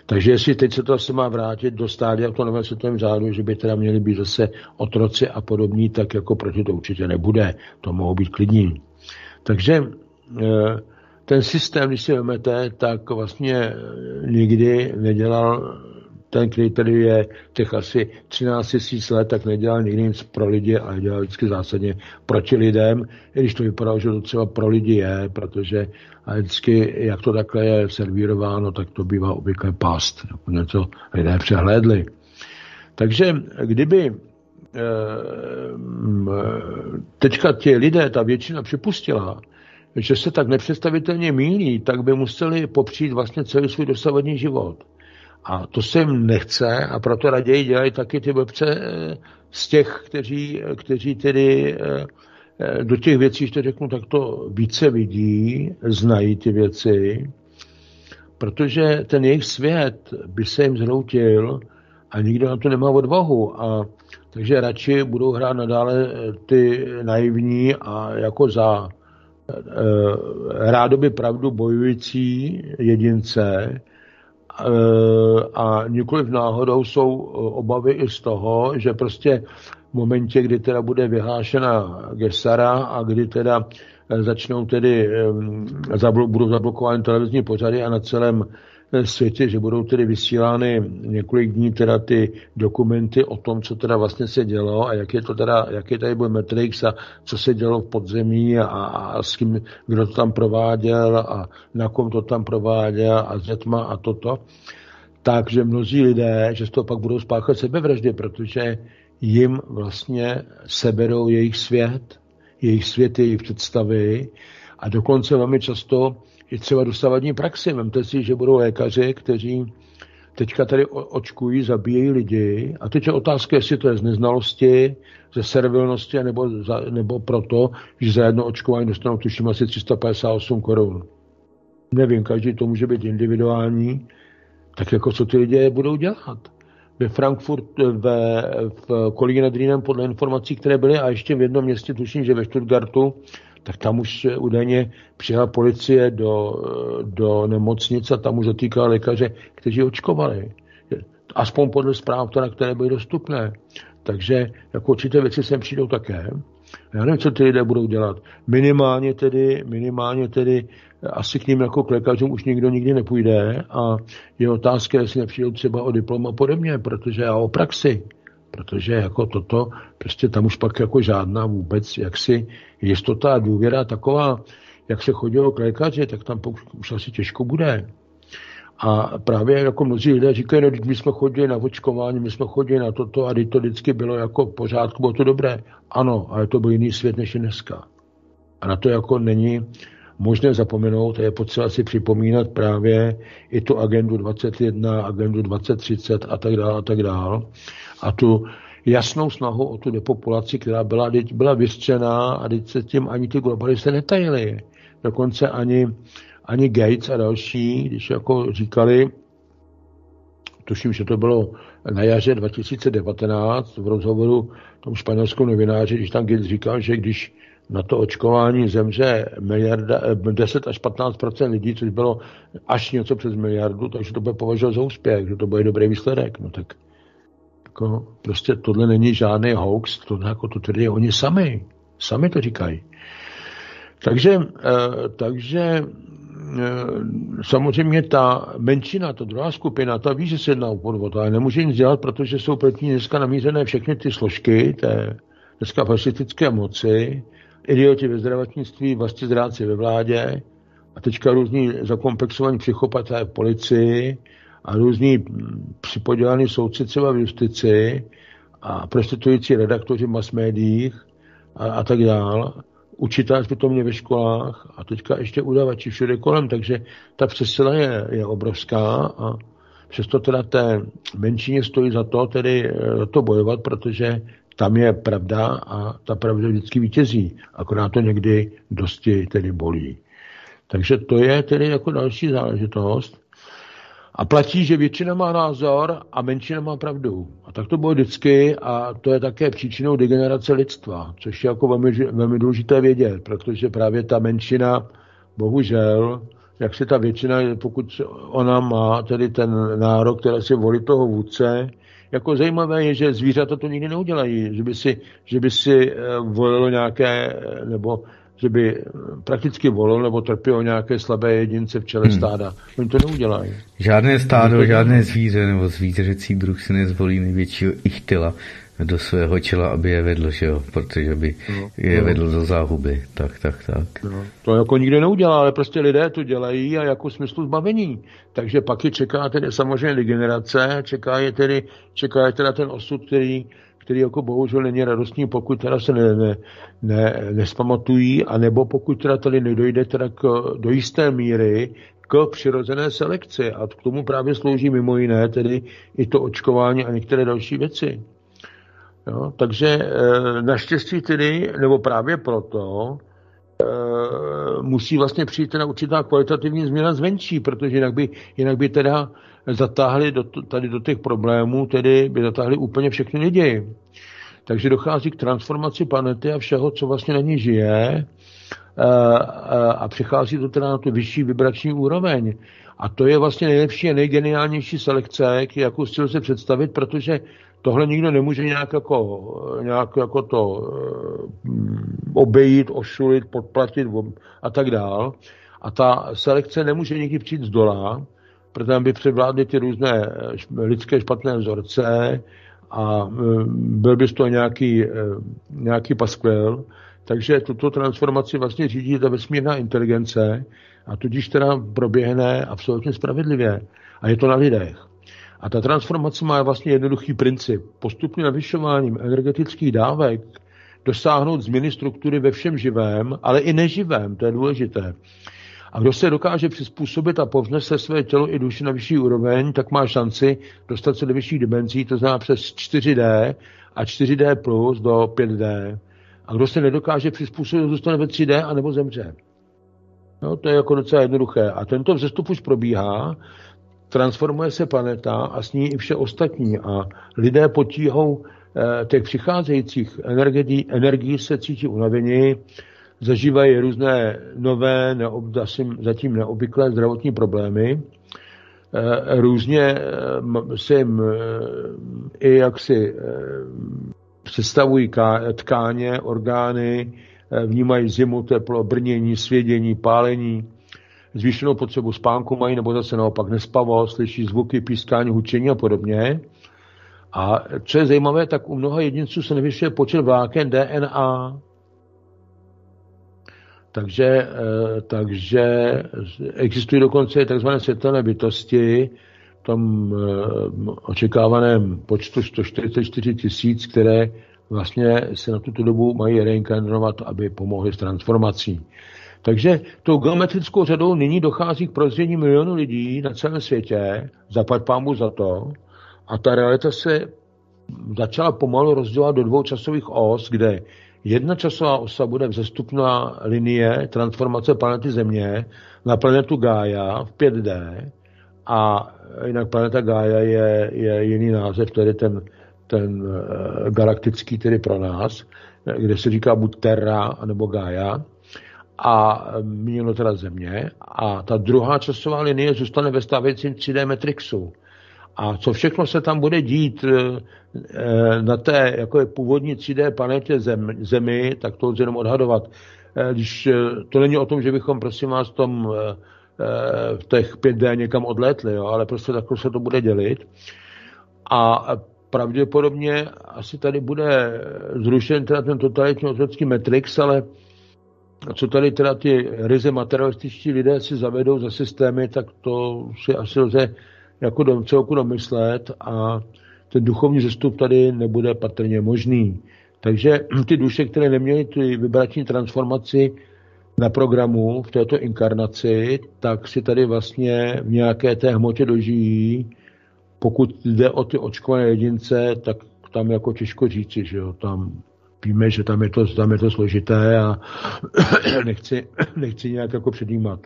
Takže jestli teď se to asi má vrátit do stádia v tom novém světovém řádu, že by teda měli být zase otroci a podobní, tak jako proti to určitě nebude. To mohou být klidní. Takže eh, ten systém, když si vezmete, tak vlastně nikdy nedělal ten, který tady je těch asi 13 tisíc let, tak nedělal nikdy nic pro lidi, ale dělal vždycky zásadně proti lidem, i když to vypadalo, že to třeba pro lidi je, protože a vždycky, jak to takhle je servírováno, tak to bývá obvykle past. Jako něco lidé přehlédli. Takže kdyby eh, teďka ti lidé, ta většina připustila, že se tak nepředstavitelně mílí, tak by museli popřít vlastně celý svůj dosavadní život. A to se jim nechce a proto raději dělají taky ty blbce eh, z těch, kteří, kteří tedy eh, eh, do těch věcí, že řeknu, tak to více vidí, znají ty věci, protože ten jejich svět by se jim zhroutil a nikdo na to nemá odvahu. A takže radši budou hrát nadále ty naivní a jako za rádoby pravdu bojující jedince, Eh, a nikoliv náhodou jsou eh, obavy i z toho, že prostě momentě, kdy teda bude vyhlášena Gesara a kdy teda eh, začnou tedy, budou zablokovány televizní pořady a na celém světě, že budou tedy vysílány několik dní teda ty dokumenty o tom, co teda vlastně se dělo a jak je to teda, jaký tady byl Matrix a co se dělo v podzemí a, a s kým, kdo to tam prováděl a na kom to tam prováděl a s dětma a toto. Takže mnozí lidé, že z toho pak budou spáchat sebevraždy, protože jim vlastně seberou jejich svět, jejich svět, jejich představy a dokonce velmi často i třeba dosavadní praxi. Vemte si, že budou lékaři, kteří teďka tady očkují, zabíjejí lidi. A teď je otázka, jestli to je z neznalosti, ze servilnosti, nebo, za, nebo proto, že za jedno očkování dostanou tuším asi 358 korun. Nevím, každý to může být individuální. Tak jako co ty lidé budou dělat? Ve Frankfurt, ve, v Kolíně nad Rýnem, podle informací, které byly, a ještě v jednom městě, tuším, že ve Stuttgartu, tak tam už údajně přijela policie do, do nemocnice a tam už dotýkala lékaře, kteří očkovali. Aspoň podle zpráv, které byly dostupné. Takže jako určité věci sem přijdou také. Já nevím, co ty lidé budou dělat. Minimálně tedy, minimálně tedy asi k ním jako k lékařům už nikdo nikdy nepůjde a je otázka, jestli nepřijdou třeba o diplom a podobně, protože já o praxi protože jako toto, prostě tam už pak jako žádná vůbec jaksi jistota a důvěra taková, jak se chodilo k lékaři, tak tam už, už asi těžko bude. A právě jako mnozí lidé říkají, no, my jsme chodili na očkování, my jsme chodili na toto a to vždycky bylo jako v pořádku, bylo to dobré. Ano, ale to byl jiný svět než dneska. A na to jako není možné zapomenout je potřeba si připomínat právě i tu agendu 21, agendu 2030 a tak dále a tak dále a tu jasnou snahu o tu depopulaci, která byla, byla vystřená a teď se tím ani ty globalisté netajili. Dokonce ani, ani Gates a další, když jako říkali, tuším, že to bylo na jaře 2019 v rozhovoru tom španělskou novináři, když tam Gates říkal, že když na to očkování zemře miliarda, 10 až 15% lidí, což bylo až něco přes miliardu, takže to bude považovat za úspěch, že to bude dobrý výsledek. No tak jako, prostě tohle není žádný hoax, to, jako to tvrdí oni sami. Sami to říkají. Takže, eh, takže eh, samozřejmě ta menšina, ta druhá skupina, ta ví, že se jedná o podvod, ale nemůže nic dělat, protože jsou proti dneska namířené všechny ty složky té dneska fašistické moci, idioti ve zdravotnictví, vlastně zráci ve vládě a teďka různí zakomplexovaní psychopaté v policii, a různí připodělaní soudci třeba v justici a prostitující redaktoři v mass médiích a, a tak dál. Učitelé mě ve školách a teďka ještě udavači všude kolem, takže ta přesila je, je obrovská a přesto teda té menšině stojí za to tedy eh, za to bojovat, protože tam je pravda a ta pravda vždycky vítězí. Akorát to někdy dosti tedy bolí. Takže to je tedy jako další záležitost. A platí, že většina má názor a menšina má pravdu. A tak to bylo vždycky a to je také příčinou degenerace lidstva, což je jako velmi, velmi důležité vědět, protože právě ta menšina, bohužel, jak se ta většina, pokud ona má tedy ten nárok, který si volí toho vůdce, jako zajímavé je, že zvířata to nikdy neudělají, že by si, že by si eh, volilo nějaké, eh, nebo že by eh, prakticky volil nebo trpěl nějaké slabé jedince v čele hmm. stáda. Oni to neudělají. Žádné stádo, to žádné zvíře nebo zvířecí druh si nezvolí největšího ichtyla do svého čela, aby je vedl, že jo? protože by no, je no. vedl do záhuby. Tak, tak, tak. No, to jako nikdo neudělá, ale prostě lidé to dělají a jako smyslu zbavení. Takže pak je čeká tedy samozřejmě generace, čeká je tedy, čeká je teda ten osud, který, který jako bohužel není radostný, pokud teda se ne, ne, ne, nespamatují, anebo pokud teda tady nedojde teda k, do jisté míry k přirozené selekci. A k tomu právě slouží mimo jiné tedy i to očkování a některé další věci. Jo? Takže e, naštěstí tedy, nebo právě proto, e, musí vlastně přijít na určitá kvalitativní změna zvenčí, protože jinak by, jinak by teda zatáhli do, tady do těch problémů, tedy by zatáhli úplně všechny lidi. Takže dochází k transformaci planety a všeho, co vlastně na ní žije a přichází to teda na tu vyšší vibrační úroveň. A to je vlastně nejlepší a nejgeniálnější selekce, jakou si se představit, protože tohle nikdo nemůže nějak jako, nějak jako to obejít, ošulit, podplatit a tak dál. A ta selekce nemůže nikdy přijít z dola, protože by převládly ty různé lidské špatné vzorce a byl by z toho nějaký, nějaký paskvěl. Takže tuto transformaci vlastně řídí ta vesmírná inteligence a tudíž teda proběhne absolutně spravedlivě. A je to na lidech. A ta transformace má vlastně jednoduchý princip. Postupně navyšováním energetických dávek dosáhnout změny struktury ve všem živém, ale i neživém, to je důležité. A kdo se dokáže přizpůsobit a povznese své tělo i duši na vyšší úroveň, tak má šanci dostat se do vyšších dimenzí, to znamená přes 4D a 4D plus do 5D. A kdo se nedokáže přizpůsobit, zůstane ve 3D a nebo zemře. No, to je jako docela jednoduché. A tento vzestup už probíhá, transformuje se planeta a s ní i vše ostatní. A lidé pod tíhou eh, těch přicházejících energií, energií se cítí unavení, zažívají různé nové, neob, zatím neobvyklé zdravotní problémy. Eh, různě eh, se jim i jaksi představují tkáně, orgány, vnímají zimu, teplo, brnění, svědění, pálení, zvýšenou potřebu spánku mají, nebo zase naopak nespavo, slyší zvuky, pískání, hučení a podobně. A co je zajímavé, tak u mnoha jedinců se nevyšuje počet vláken DNA. Takže, eh, takže existují dokonce tzv. světelné bytosti v tom eh, očekávaném počtu 144 tisíc, které vlastně se na tuto dobu mají reinkarnovat, aby pomohly s transformací. Takže tou geometrickou řadou nyní dochází k prozření milionu lidí na celém světě, zapad pámu za to, a ta realita se začala pomalu rozdělat do dvou časových os, kde jedna časová osa bude vzestupná linie transformace planety Země na planetu Gaia v 5D a jinak planeta Gaia je, je jiný název, tedy ten, ten uh, galaktický, tedy pro nás, kde se říká buď Terra nebo Gaia a mělo teda země a ta druhá časová linie zůstane ve stávajícím 3D Matrixu. A co všechno se tam bude dít eh, eh, na té jako je původní 3D planetě zem, Zemi, tak to lze jenom odhadovat. Eh, když to není o tom, že bychom, prosím vás, tom, v těch 5D někam odletli, jo, ale prostě takhle se to bude dělit. A pravděpodobně asi tady bude zrušen teda ten totalitní otrocký Matrix, ale co tady teda ty ryze materialističtí lidé si zavedou za systémy, tak to si asi lze jako do, celku domyslet a ten duchovní zestup tady nebude patrně možný. Takže ty duše, které neměly ty vibrační transformaci na programu v této inkarnaci, tak si tady vlastně v nějaké té hmotě dožijí. Pokud jde o ty očkované jedince, tak tam jako těžko říci, že jo, tam víme, že tam je to, tam je to složité a nechci, nechci nějak jako předjímat.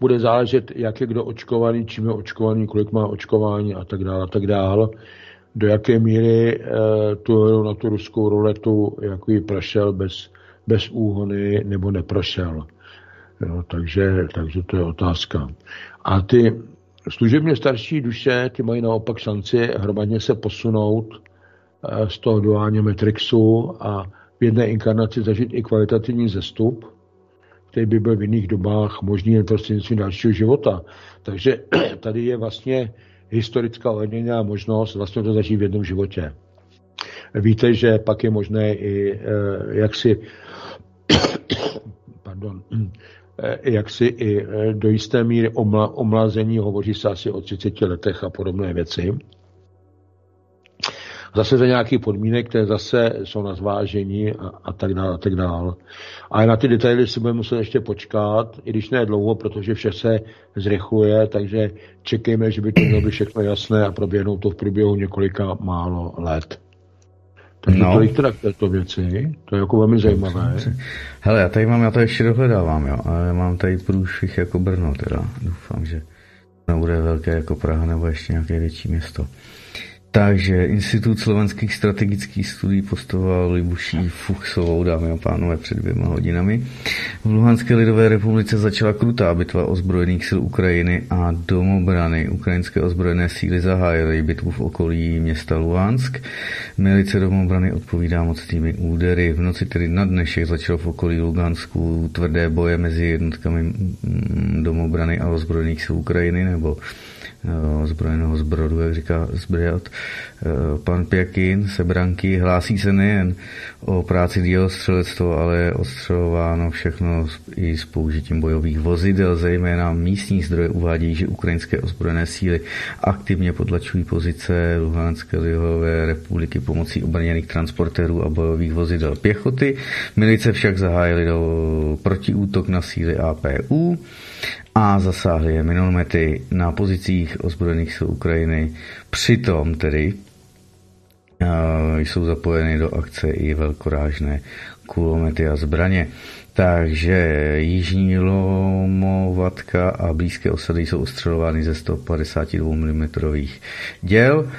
Bude záležet, jak je kdo očkovaný, čím je očkovaný, kolik má očkování a tak dále, a tak dále. Do jaké míry e, tu na tu ruskou ruletu, jako ji prošel bez, bez úhony nebo neprošel. Jo, takže, takže to je otázka. A ty služebně starší duše, ty mají naopak šanci hromadně se posunout Eh, z toho duálního metrixu a v jedné inkarnaci zažít i kvalitativní zestup, který by byl v jiných dobách možný jen prostřednictvím dalšího života. Takže tady je vlastně historická ohledněná možnost vlastně to zažít v jednom životě. Víte, že pak je možné i eh, jak si pardon, eh, jak si i do jisté míry omla, omlazení, hovoří se asi o 30 letech a podobné věci zase za nějaký podmínek, které zase jsou na zvážení a, a tak dále, a tak dále. A na ty detaily si budeme muset ještě počkat, i když ne dlouho, protože vše se zrychluje, takže čekejme, že by to mělo být všechno jasné a proběhnou to v průběhu několika málo let. Takže no. tolik teda k této věci, to je jako velmi zajímavé. Hele, já tady mám, já to ještě dohledávám, jo, ale mám tady průšvih jako Brno teda, doufám, že nebude velké jako Praha nebo ještě nějaké větší město. Takže Institut slovenských strategických studií postoval Libuší Fuchsovou, dámy a pánové, před dvěma hodinami. V Luhanské lidové republice začala krutá bitva ozbrojených sil Ukrajiny a domobrany. Ukrajinské ozbrojené síly zahájily bitvu v okolí města Luhansk. Milice domobrany odpovídá mocnými údery. V noci tedy na dnešek začalo v okolí Lugansku tvrdé boje mezi jednotkami domobrany a ozbrojených sil Ukrajiny, nebo Eh, zbrojeného zbrodu, jak říká zbrojat. Eh, pan Pěkin se branky hlásí se nejen o práci dělostřelectvo, ale je ostřelováno všechno i s použitím bojových vozidel, zejména místní zdroje uvádějí, že ukrajinské ozbrojené síly aktivně podlačují pozice Luhanské lidové republiky pomocí obrněných transportérů a bojových vozidel pěchoty. Milice však zahájily do protiútok na síly APU a zasáhly je minomety na pozicích ozbrojených sil Ukrajiny. Přitom tedy jsou zapojeny do akce i velkorážné kulomety a zbraně. Takže Jižní Lomovatka a blízké osady jsou ostřelovány ze 152 mm děl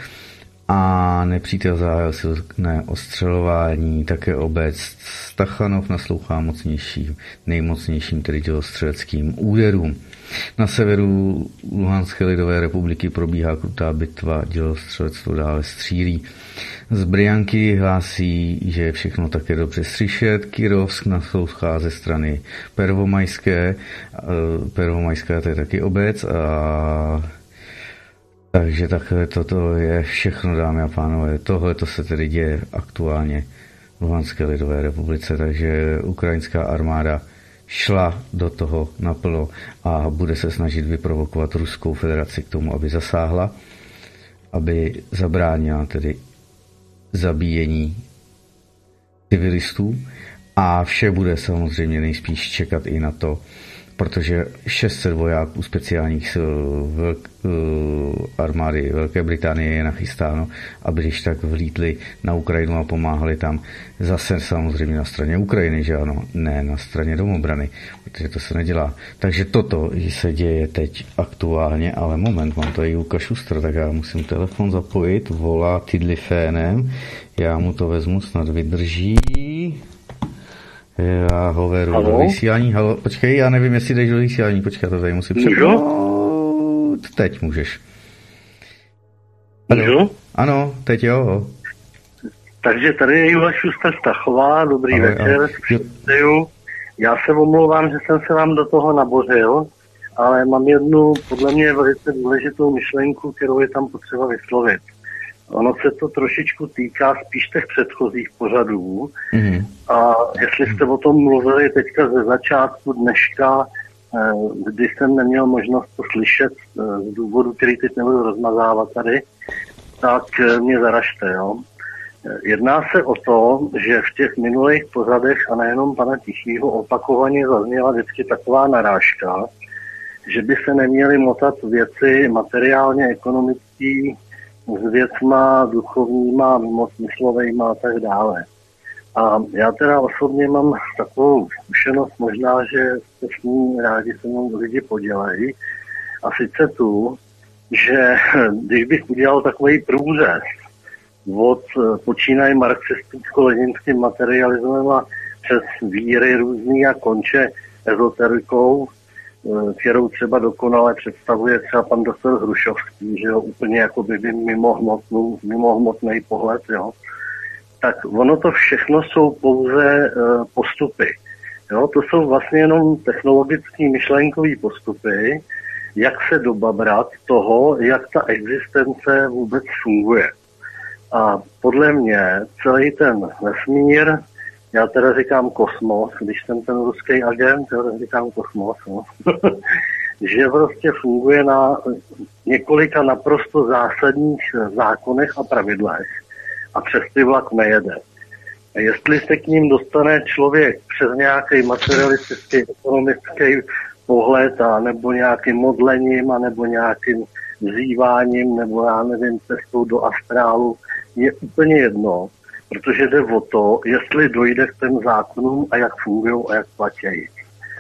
a nepřítel zahájil silné ostřelování, také obec Stachanov naslouchá mocnějším, nejmocnějším tedy dělostřeleckým úderům. Na severu Luhanské lidové republiky probíhá krutá bitva, dělostřelectvo dále střílí. Z Brianky hlásí, že je všechno také dobře slyšet. Kirovsk naslouchá ze strany Pervomajské. Pervomajská to je taky obec a takže takhle toto je všechno, dámy a pánové. Tohle to se tedy děje aktuálně v Luhanské lidové republice, takže ukrajinská armáda šla do toho naplno a bude se snažit vyprovokovat Ruskou federaci k tomu, aby zasáhla, aby zabránila tedy zabíjení civilistů. A vše bude samozřejmě nejspíš čekat i na to, protože 600 vojáků speciálních sil velk, uh, armády Velké Británie je nachystáno, aby když tak vlítli na Ukrajinu a pomáhali tam zase samozřejmě na straně Ukrajiny, že ano, ne na straně domobrany, protože to se nedělá. Takže toto se děje teď aktuálně, ale moment, mám tady Luka Šustr, tak já musím telefon zapojit, volá Tidlifénem, já mu to vezmu, snad vydrží. Já hoveru Halo? do vysílání. Halo, počkej, já nevím, jestli jdeš do vysílání. Počkej, to tady musím přepnout. Teď můžeš. Můžu? Ano, teď jo. Takže tady je Jula Šuster Stachová, dobrý ale, večer. Ale, já se omlouvám, že jsem se vám do toho nabořil, ale mám jednu podle mě velice důležitou myšlenku, kterou je tam potřeba vyslovit. Ono se to trošičku týká spíš těch předchozích pořadů. Mm-hmm. A jestli jste o tom mluvili teďka ze začátku dneška, eh, kdy jsem neměl možnost to slyšet eh, z důvodu, který teď nebudu rozmazávat tady, tak eh, mě zaražte. Jo? Jedná se o to, že v těch minulých pořadech a nejenom pana Tichýho opakovaně zazněla vždycky taková narážka, že by se neměly motat věci materiálně ekonomický s věcma duchovníma, mimosmyslovejma a tak dále. A já teda osobně mám takovou zkušenost, možná, že se s ní rádi se mnou lidi podělají. A sice tu, že když bych udělal takový průřez od eh, počínaje marxisticko-leninským materialismem a přes víry různý a konče ezoterikou, kterou třeba dokonale představuje třeba pan doktor Hrušovský, že jo, úplně jako by mimo, hmotnou, mimo pohled, jo. Tak ono to všechno jsou pouze uh, postupy. Jo, to jsou vlastně jenom technologické myšlenkové postupy, jak se dobabrat toho, jak ta existence vůbec funguje. A podle mě celý ten vesmír, já teda říkám kosmos, když jsem ten ruský agent, já říkám kosmos, no. že prostě funguje na několika naprosto zásadních zákonech a pravidlech a přes ty vlak nejede. A jestli se k ním dostane člověk přes nějaký materialistický, ekonomický pohled a nebo nějakým modlením a nebo nějakým vzýváním nebo já nevím, cestou do astrálu, je úplně jedno, protože jde o to, jestli dojde k těm zákonům a jak fungují a jak platí.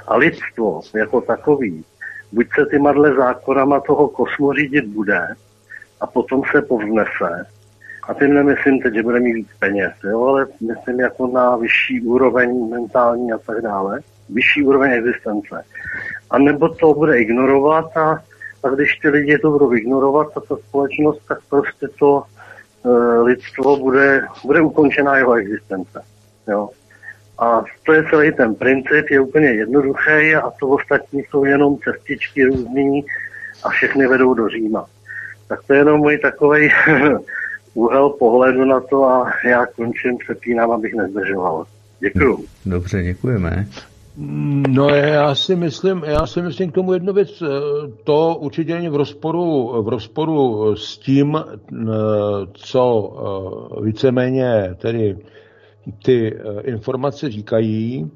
A lidstvo jako takový, buď se tyma dle zákonama toho kosmu řídit bude a potom se povznese, a tím nemyslím teď, že bude mít víc peněz, jo, ale myslím jako na vyšší úroveň mentální a tak dále, vyšší úroveň existence. A nebo to bude ignorovat a, a když ty lidi to budou ignorovat, ta společnost, tak prostě to lidstvo bude, bude ukončená jeho existence. Jo. A to je celý ten princip, je úplně jednoduchý a to ostatní jsou jenom cestičky různý a všechny vedou do Říma. Tak to je jenom můj takový úhel pohledu na to a já končím, přepínám, abych nezdržoval. Děkuju. Dobře, děkujeme. No já si myslím, já si myslím k tomu jednu věc, to určitě není v rozporu, v rozporu s tím, co víceméně tedy ty informace říkají.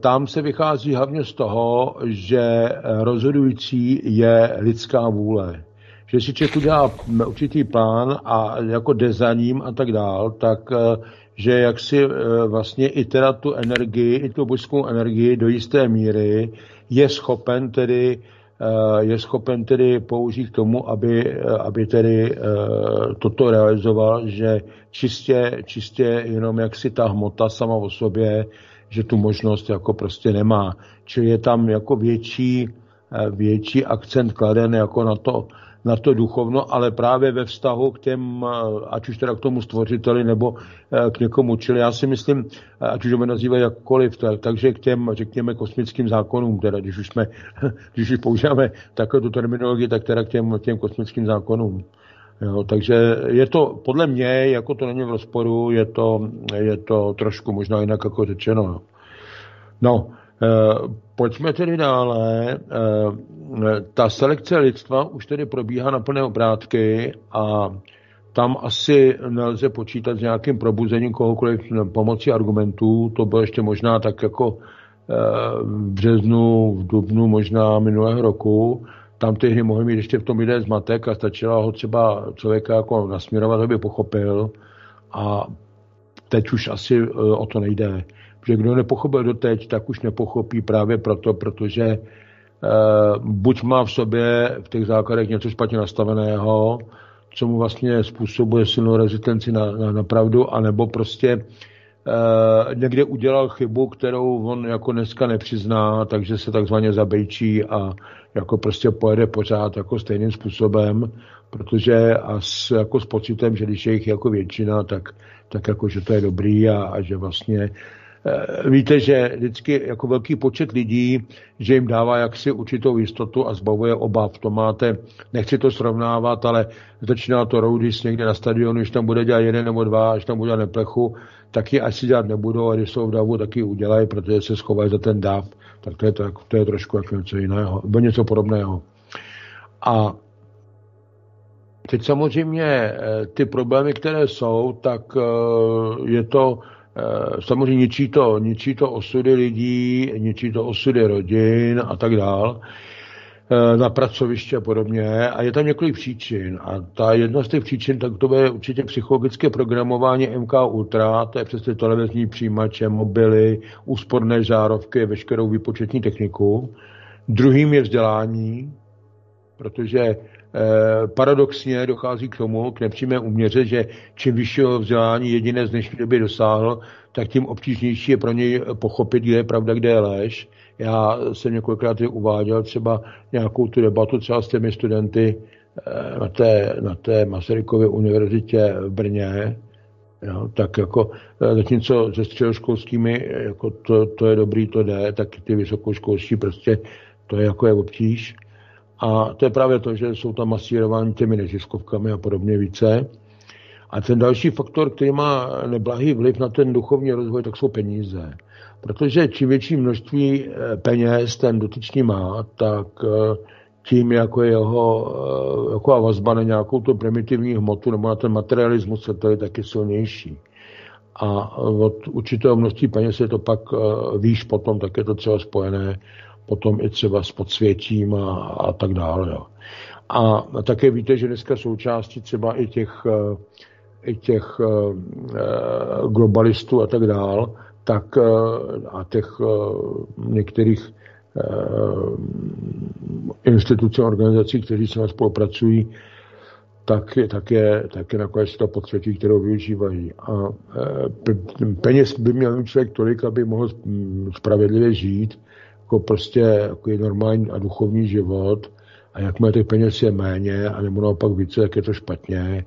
Tam se vychází hlavně z toho, že rozhodující je lidská vůle že si člověk udělá určitý plán a jako jde za ním a tak dál, tak eh, že jak si eh, vlastně i teda tu energii, i tu božskou energii do jisté míry je schopen tedy eh, je schopen tedy použít k tomu, aby, aby tedy toto realizoval, že čistě, čistě jenom jak si ta hmota sama o sobě, že tu možnost jako prostě nemá. Čili je tam jako větší, větší akcent kladen jako na to, na to duchovno, ale právě ve vztahu k těm, eh, ať už teda k tomu stvořiteli nebo eh, k někomu. Čili já si myslím, eh, ať už ho nazývají jakkoliv, tak, takže k těm, řekněme, kosmickým zákonům, teda když už jsme, když už používáme takovou tu terminologii, tak teda k těm, těm kosmickým zákonům. Jo, takže je to, podle mě, jako to není v rozporu, je to, je to trošku možná jinak jako řečeno. No, Pojďme tedy dále. Eh, ta selekce lidstva už tedy probíhá na plné obrátky a tam asi nelze počítat s nějakým probuzením kohokoliv pomocí argumentů. To bylo ještě možná tak jako eh, v březnu, v dubnu možná minulého roku. Tam ty hry mohly mít ještě v tom lidé zmatek a stačila ho třeba člověka jako nasměrovat, aby pochopil. A teď už asi eh, o to nejde že kdo nepochopil doteď, tak už nepochopí právě proto, protože e, buď má v sobě v těch základech něco špatně nastaveného, co mu vlastně způsobuje silnou rezistenci na, na, na pravdu, anebo prostě e, někde udělal chybu, kterou on jako dneska nepřizná, takže se takzvaně zabejčí a jako prostě pojede pořád jako stejným způsobem, protože a s, jako s pocitem, že když je jich jako většina, tak, tak jako, že to je dobrý a, a že vlastně Eh, víte, že vždycky jako velký počet lidí, že jim dává jaksi určitou jistotu a zbavuje obav. To máte, nechci to srovnávat, ale začíná to roudis někde na stadionu, když tam bude dělat jeden nebo dva, až tam bude neplechu, tak je asi dělat nebudou a když jsou v davu, taky udělají, protože se schovají za ten dav. Tak to je, to, to je trošku jako něco jiného, nebo něco podobného. A Teď samozřejmě ty problémy, které jsou, tak je to samozřejmě ničí to, ničí to osudy lidí, ničí to osudy rodin a tak dál. Eh, na pracoviště a podobně. A je tam několik příčin. A ta jedna z těch příčin, tak to je určitě psychologické programování MK Ultra, to je přes ty televizní přijímače, mobily, úsporné žárovky, veškerou výpočetní techniku. Druhým je vzdělání, protože eh, paradoxně dochází k tomu, k nepřímé uměře, že čím vyššího vzdělání jediné z dnešní doby dosáhl, tak tím obtížnější je pro něj pochopit, kde je pravda, kde je lež já jsem několikrát uváděl třeba nějakou tu debatu třeba s těmi studenty eh, na té, na té Masarykově univerzitě v Brně, Jo, tak jako, eh, zatímco se středoškolskými, jako to, to, je dobrý, to jde, tak ty vysokoškolští prostě to je jako je obtíž. A to je právě to, že jsou tam masírováni těmi neziskovkami a podobně více. A ten další faktor, který má neblahý vliv na ten duchovní rozvoj, tak jsou peníze. Protože čím větší množství eh, peněz ten dotyčný má, tak eh, tím jako jeho eh, jako vazba na nějakou tu primitivní hmotu nebo na ten materialismus to je taky silnější. A od určitého množství peněz je to pak výš potom, tak je to třeba spojené potom i třeba s podsvětím a, a tak dále. Jo. A také víte, že dneska součástí třeba i těch, i těch globalistů a tak dále, tak eh, a těch eh, některých eh, institucí a organizací, kteří se spolupracují, tak je, tak je, tak je nakonec to potřetí, kterou využívají. A peněz by měl člověk tolik, aby mohl spravedlivě žít, jako prostě jako je normální a duchovní život. A jakmile těch peněz je méně, a nebo naopak více, tak je to špatně.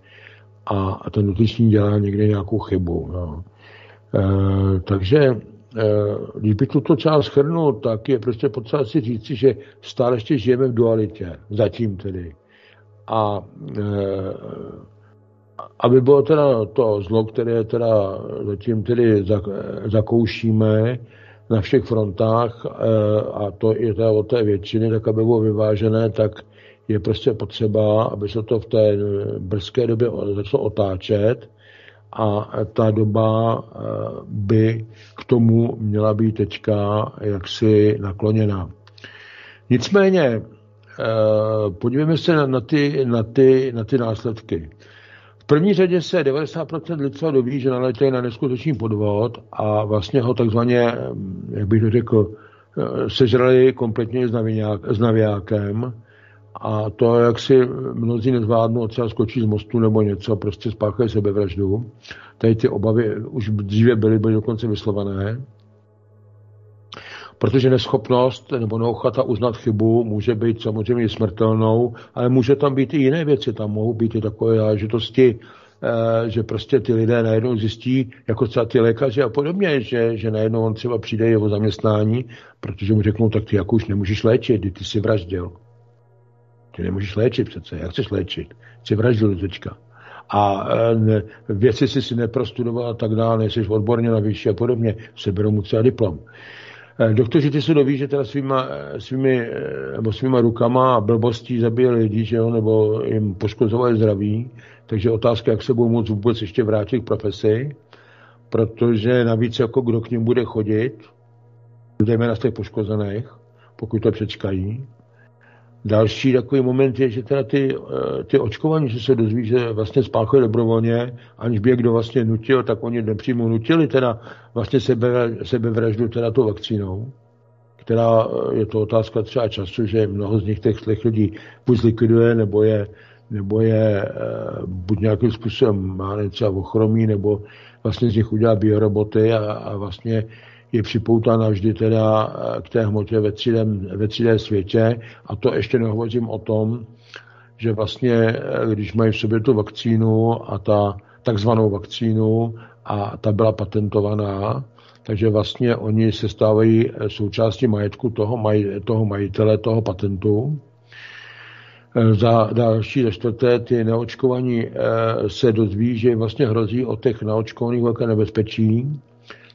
A, a ten dotyčný dělá někde nějakou chybu. No. Eh, takže eh, když bych tuto část schrnul, tak je prostě potřeba si říci, že stále ještě žijeme v dualitě, zatím tedy. A eh, aby bylo teda to zlo, které teda zatím tedy zakoušíme na všech frontách, a to je teda od té většiny, tak aby bylo vyvážené, tak je prostě potřeba, aby se to v té brzké době začalo otáčet, a ta doba eh, by k tomu měla být teďka jaksi nakloněna. Nicméně, eh, podívejme se na ty, na ty, na ty následky. První řadě se 90% lidstva doví, že naletěli na neskutečný podvod a vlastně ho takzvaně, jak bych to řekl, eh, sežrali kompletně s navijákem a to, jak si mnozí nezvládnou třeba skočit z mostu nebo něco, prostě spáchají sebevraždu. Tady ty obavy už dříve byly, byly dokonce vyslované. Protože neschopnost nebo neochata uznat chybu může být samozřejmě smrtelnou, ale může tam být i jiné věci. Tam mohou být i takové záležitosti, eh, že prostě ty lidé najednou zjistí, jako třeba ty lékaři a podobně, že, že najednou on třeba přijde jeho zaměstnání, protože mu řeknou, tak ty jako už nemůžeš léčit, ty jsi vraždil. Ty nemůžeš léčit přece. Jak chceš léčit? Jsi vraždil teďka. A ne, věci si si neprostudoval a tak dále, nejsi odborně na vyšší a podobně, berou mu třeba diplom. E, doktoři ty se doví, že teda svýma, e, svými, e, nebo svýma rukama a blbostí zabíjeli lidi, že jo, nebo jim poškozovali zdraví, takže otázka, jak se budou moct vůbec ještě vrátit k profesi, protože navíc jako kdo k ním bude chodit, zejména z těch poškozených, pokud to přečkají, Další takový moment je, že teda ty, eh, ty očkování, že se dozví, že vlastně spáchali dobrovolně, aniž by je kdo vlastně nutil, tak oni nepřímo nutili teda vlastně sebe, sebevraždu teda tou vakcínou, která eh, je to otázka třeba času, že mnoho z nich těch, těch lidí buď zlikviduje, nebo je, nebo je eh, buď nějakým způsobem má třeba ochromí, nebo vlastně z nich udělá bioroboty a, a vlastně je připoutána vždy teda eh, k té hmotě ve 3D, ve 3D světě a to ještě nehovořím o tom, že vlastně, eh, když mají v sobě tu vakcínu a ta takzvanou vakcínu a ta byla patentovaná, takže vlastně oni se stávají eh, součástí majetku toho, maj, toho majitele, toho patentu. Za další, za čtvrté, ty neočkovaní se dozví, že vlastně hrozí od těch neočkovaných velké nebezpečí,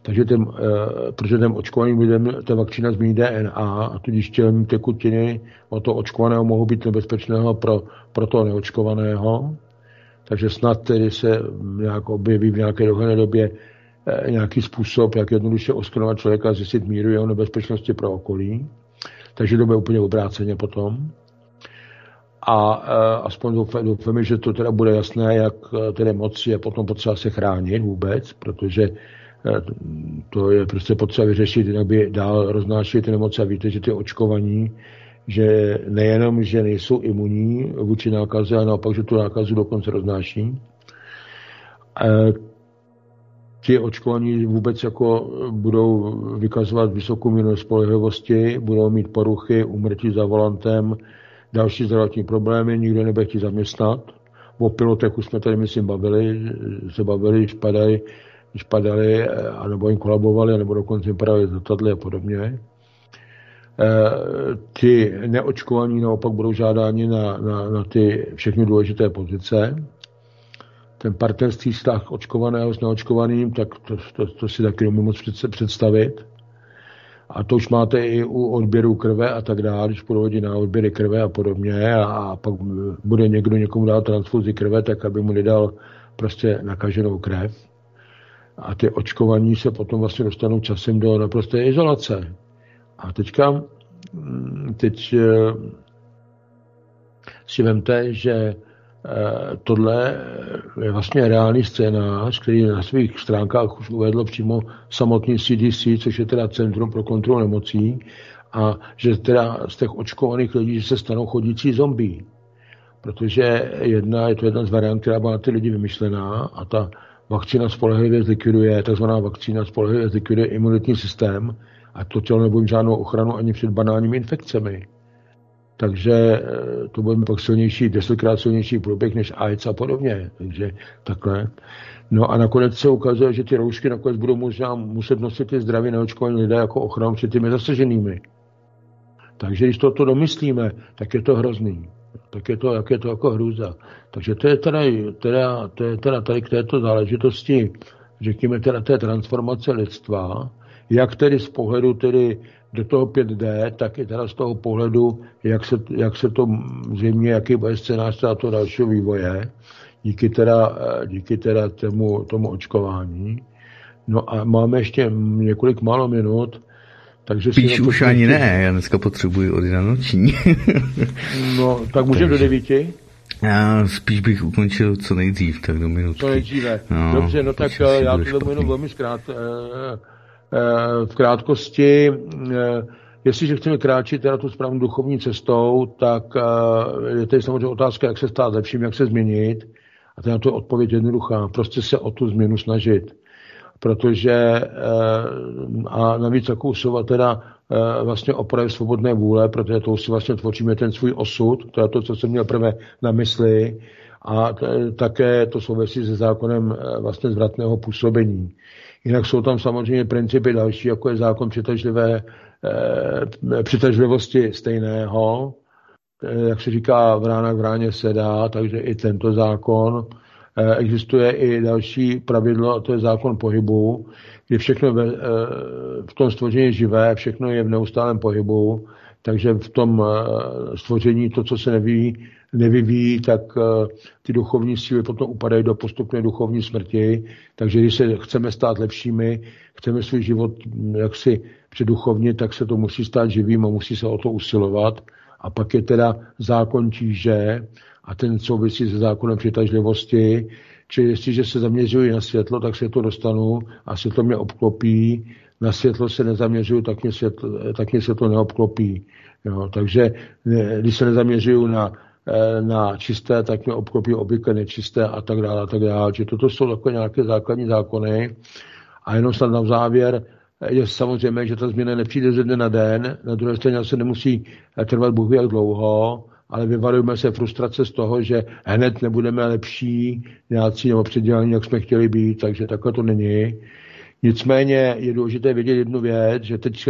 Takže ten, protože ten očkovaný lidem ta vakcína změní DNA a tudíž tělní tekutiny o to očkovaného mohou být nebezpečného pro, pro toho neočkovaného. Takže snad tedy se nějak objeví v nějaké dohledné době eh, nějaký způsob, jak jednoduše oskrovat člověka a zjistit míru jeho nebezpečnosti pro okolí. Takže to bude úplně obráceně potom. A e, aspoň doufáme, že to teda bude jasné, jak eh, tedy moc je potom potřeba se chránit vůbec, protože to je prostě potřeba vyřešit, jinak by dál roznášeli ty nemoci a víte, že ty očkovaní že nejenom, že nejsou imunní vůči nákaze, ale naopak, že tu nákazu dokonce roznáší. Ti očkovaní vůbec jako budou vykazovat vysokou míru spolehlivosti, budou mít poruchy, umrtí za volantem, další zdravotní problémy, nikdo nebude chtít zaměstnat. O pilotech už jsme tady, myslím, bavili, se bavili, když padají, když padali, anebo jim kolabovali, nebo dokonce jim padaly letadly a podobně. Eh, ti neočkovaní naopak budou žádáni na, na, na ty všechny důležité pozice. Ten partnerský vztah očkovaného s neočkovaným, tak to, to, to si taky nemůžu moc představit. A to už máte i u odběru krve a tak dále, když půjdu na odběry krve a podobně a, a pak bude někdo někomu dát transfuzi krve, tak aby mu nedal prostě nakaženou krev. A ty očkovaní se potom vlastně dostanou časem do naprosté izolace. A teďka, mm, teď eh, si vemte, že eh, tohle je vlastně reálný scénář, který na svých stránkách už uvedlo přímo samotný CDC, což je teda Centrum pro kontrolu nemocí, a že teda z těch očkovaných lidí se stanou chodící zombie. Protože jedna, je to jedna z variant, která byla na ty lidi vymyšlená a ta vakcína spolehlivě zlikviduje, takzvaná vakcína spolehlivě zlikviduje imunitní systém, a to tělo nebude žádnou ochranu ani před banálními infekcemi. Takže eh, to bude pak silnější, desetkrát silnější průběh než AIDS a podobně. Takže takhle. No a nakonec se ukazuje, že ty roušky nakonec budou možná muset nosit ty zdraví neočkovaní lidé jako ochranu před těmi zasaženými. Takže když toto domyslíme, tak je to hrozný. Tak je to, jak je to jako hrůza. Takže to je teda, teda, to je teda tady k této záležitosti, řekněme teda té transformace lidstva, jak tedy z pohledu tedy do toho 5D, tak i teda z toho pohledu, jak se, jak se to zřejmě, jaký bude scénář toho dalšího vývoje, díky teda, díky teda tomu, tomu očkování. No a máme ještě několik málo minut, takže Spíš už ani ne, já dneska potřebuji od noční. no, tak můžeme do devíti? Já spíš bych ukončil co nejdřív, tak do minutky. Co nejdříve. No, Dobře, no tak já to budu jenom velmi zkrát, eh, Eh, v krátkosti, eh, jestliže chceme kráčet teda tu správnou duchovní cestou, tak eh, je tady samozřejmě otázka, jak se stát lepším, jak se změnit. A to je to odpověď jednoduchá. Prostě se o tu změnu snažit. Protože a navíc jako usilovat teda vlastně o projev svobodné vůle, protože to si vlastně tvoříme ten svůj osud, to je to, co jsem měl prvé na mysli, a také to souvisí se zákonem vlastně zvratného působení. Jinak jsou tam samozřejmě principy další, jako je zákon přitažlivé, eh, přitažlivosti stejného, eh, jak se říká, vrána k vráně se dá, takže i tento zákon. Eh, existuje i další pravidlo, a to je zákon pohybu, kdy všechno ve, eh, v tom stvoření živé, všechno je v neustálém pohybu, takže v tom eh, stvoření to, co se neví, nevyvíjí, tak ty duchovní síly potom upadají do postupné duchovní smrti. Takže když se chceme stát lepšími, chceme svůj život hm, jaksi předuchovně, tak se to musí stát živým a musí se o to usilovat. A pak je teda zákon tíže a ten souvisí se zákonem přitažlivosti, Čili jestliže se zaměřují na světlo, tak se to dostanu a světlo mě obklopí. Na světlo se nezaměřuju, tak mě světlo, tak mě světlo neobklopí. Jo, takže když se nezaměřuju na Eh, na čisté, tak mě obklopí obvykle nečisté a tak dále a tak dále. Čiže toto jsou takové nějaké základní zákony. A jenom snad na závěr, je samozřejmě, že ta změna nepřijde ze dne na den, na druhé straně se nemusí trvat Bůh jak dlouho, ale vyvarujeme se frustrace z toho, že hned nebudeme lepší, nějací nebo předělaní, jak jsme chtěli být, takže takhle to není. Nicméně je důležité vědět jednu věc, že teď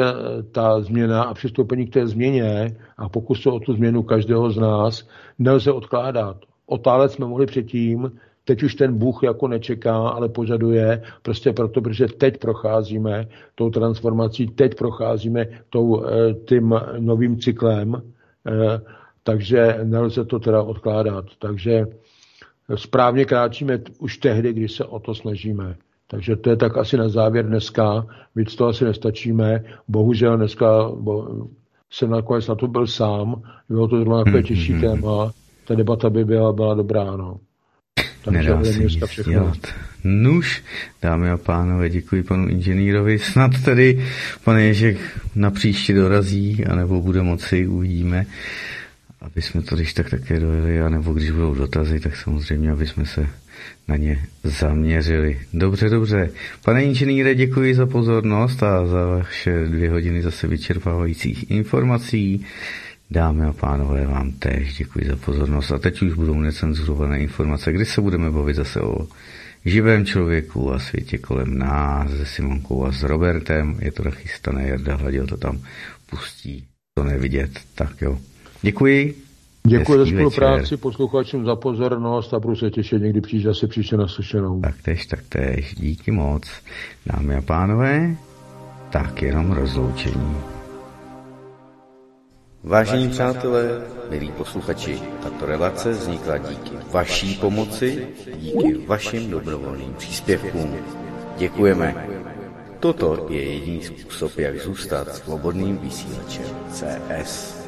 ta změna a přistoupení k té změně a pokusu o tu změnu každého z nás nelze odkládat. Otálet jsme mohli předtím, teď už ten Bůh jako nečeká, ale požaduje, prostě proto, protože teď procházíme tou transformací, teď procházíme tou, eh, tím novým cyklem, eh, takže nelze to teda odkládat. Takže správně kráčíme už tehdy, když se o to snažíme. Takže to je tak asi na závěr dneska. Víc to asi nestačíme. Bohužel dneska bo, jsem nakonec na to byl sám. Bylo to zrovna takové těžší mm-hmm. téma. Ta debata by byla, byla dobrá. No. Takže Nedá se nic dělat. Nuž, dámy a pánové, děkuji panu inženýrovi. Snad tedy pan Ježek na příště dorazí, anebo bude moci, uvidíme aby jsme to když tak také dojeli, anebo když budou dotazy, tak samozřejmě, aby jsme se na ně zaměřili. Dobře, dobře. Pane inženýre, děkuji za pozornost a za vaše dvě hodiny zase vyčerpávajících informací. Dámy a pánové, vám též děkuji za pozornost. A teď už budou necenzurované informace, kdy se budeme bavit zase o živém člověku a světě kolem nás se Simonkou a s Robertem. Je to nachystané, Jarda Hladil to tam pustí, to nevidět. Tak jo. Děkuji. Děkuji za spolupráci, večer. posluchačům za pozornost a budu se těšit někdy příště zase příště na slyšenou. Tak tež, tak tež. Díky moc. Dámy a pánové, tak jenom rozloučení. Vážení přátelé, milí posluchači, tato relace vznikla díky vaší pomoci, díky vašim dobrovolným příspěvkům. Děkujeme. Toto je jediný způsob, jak zůstat svobodným vysílačem CS.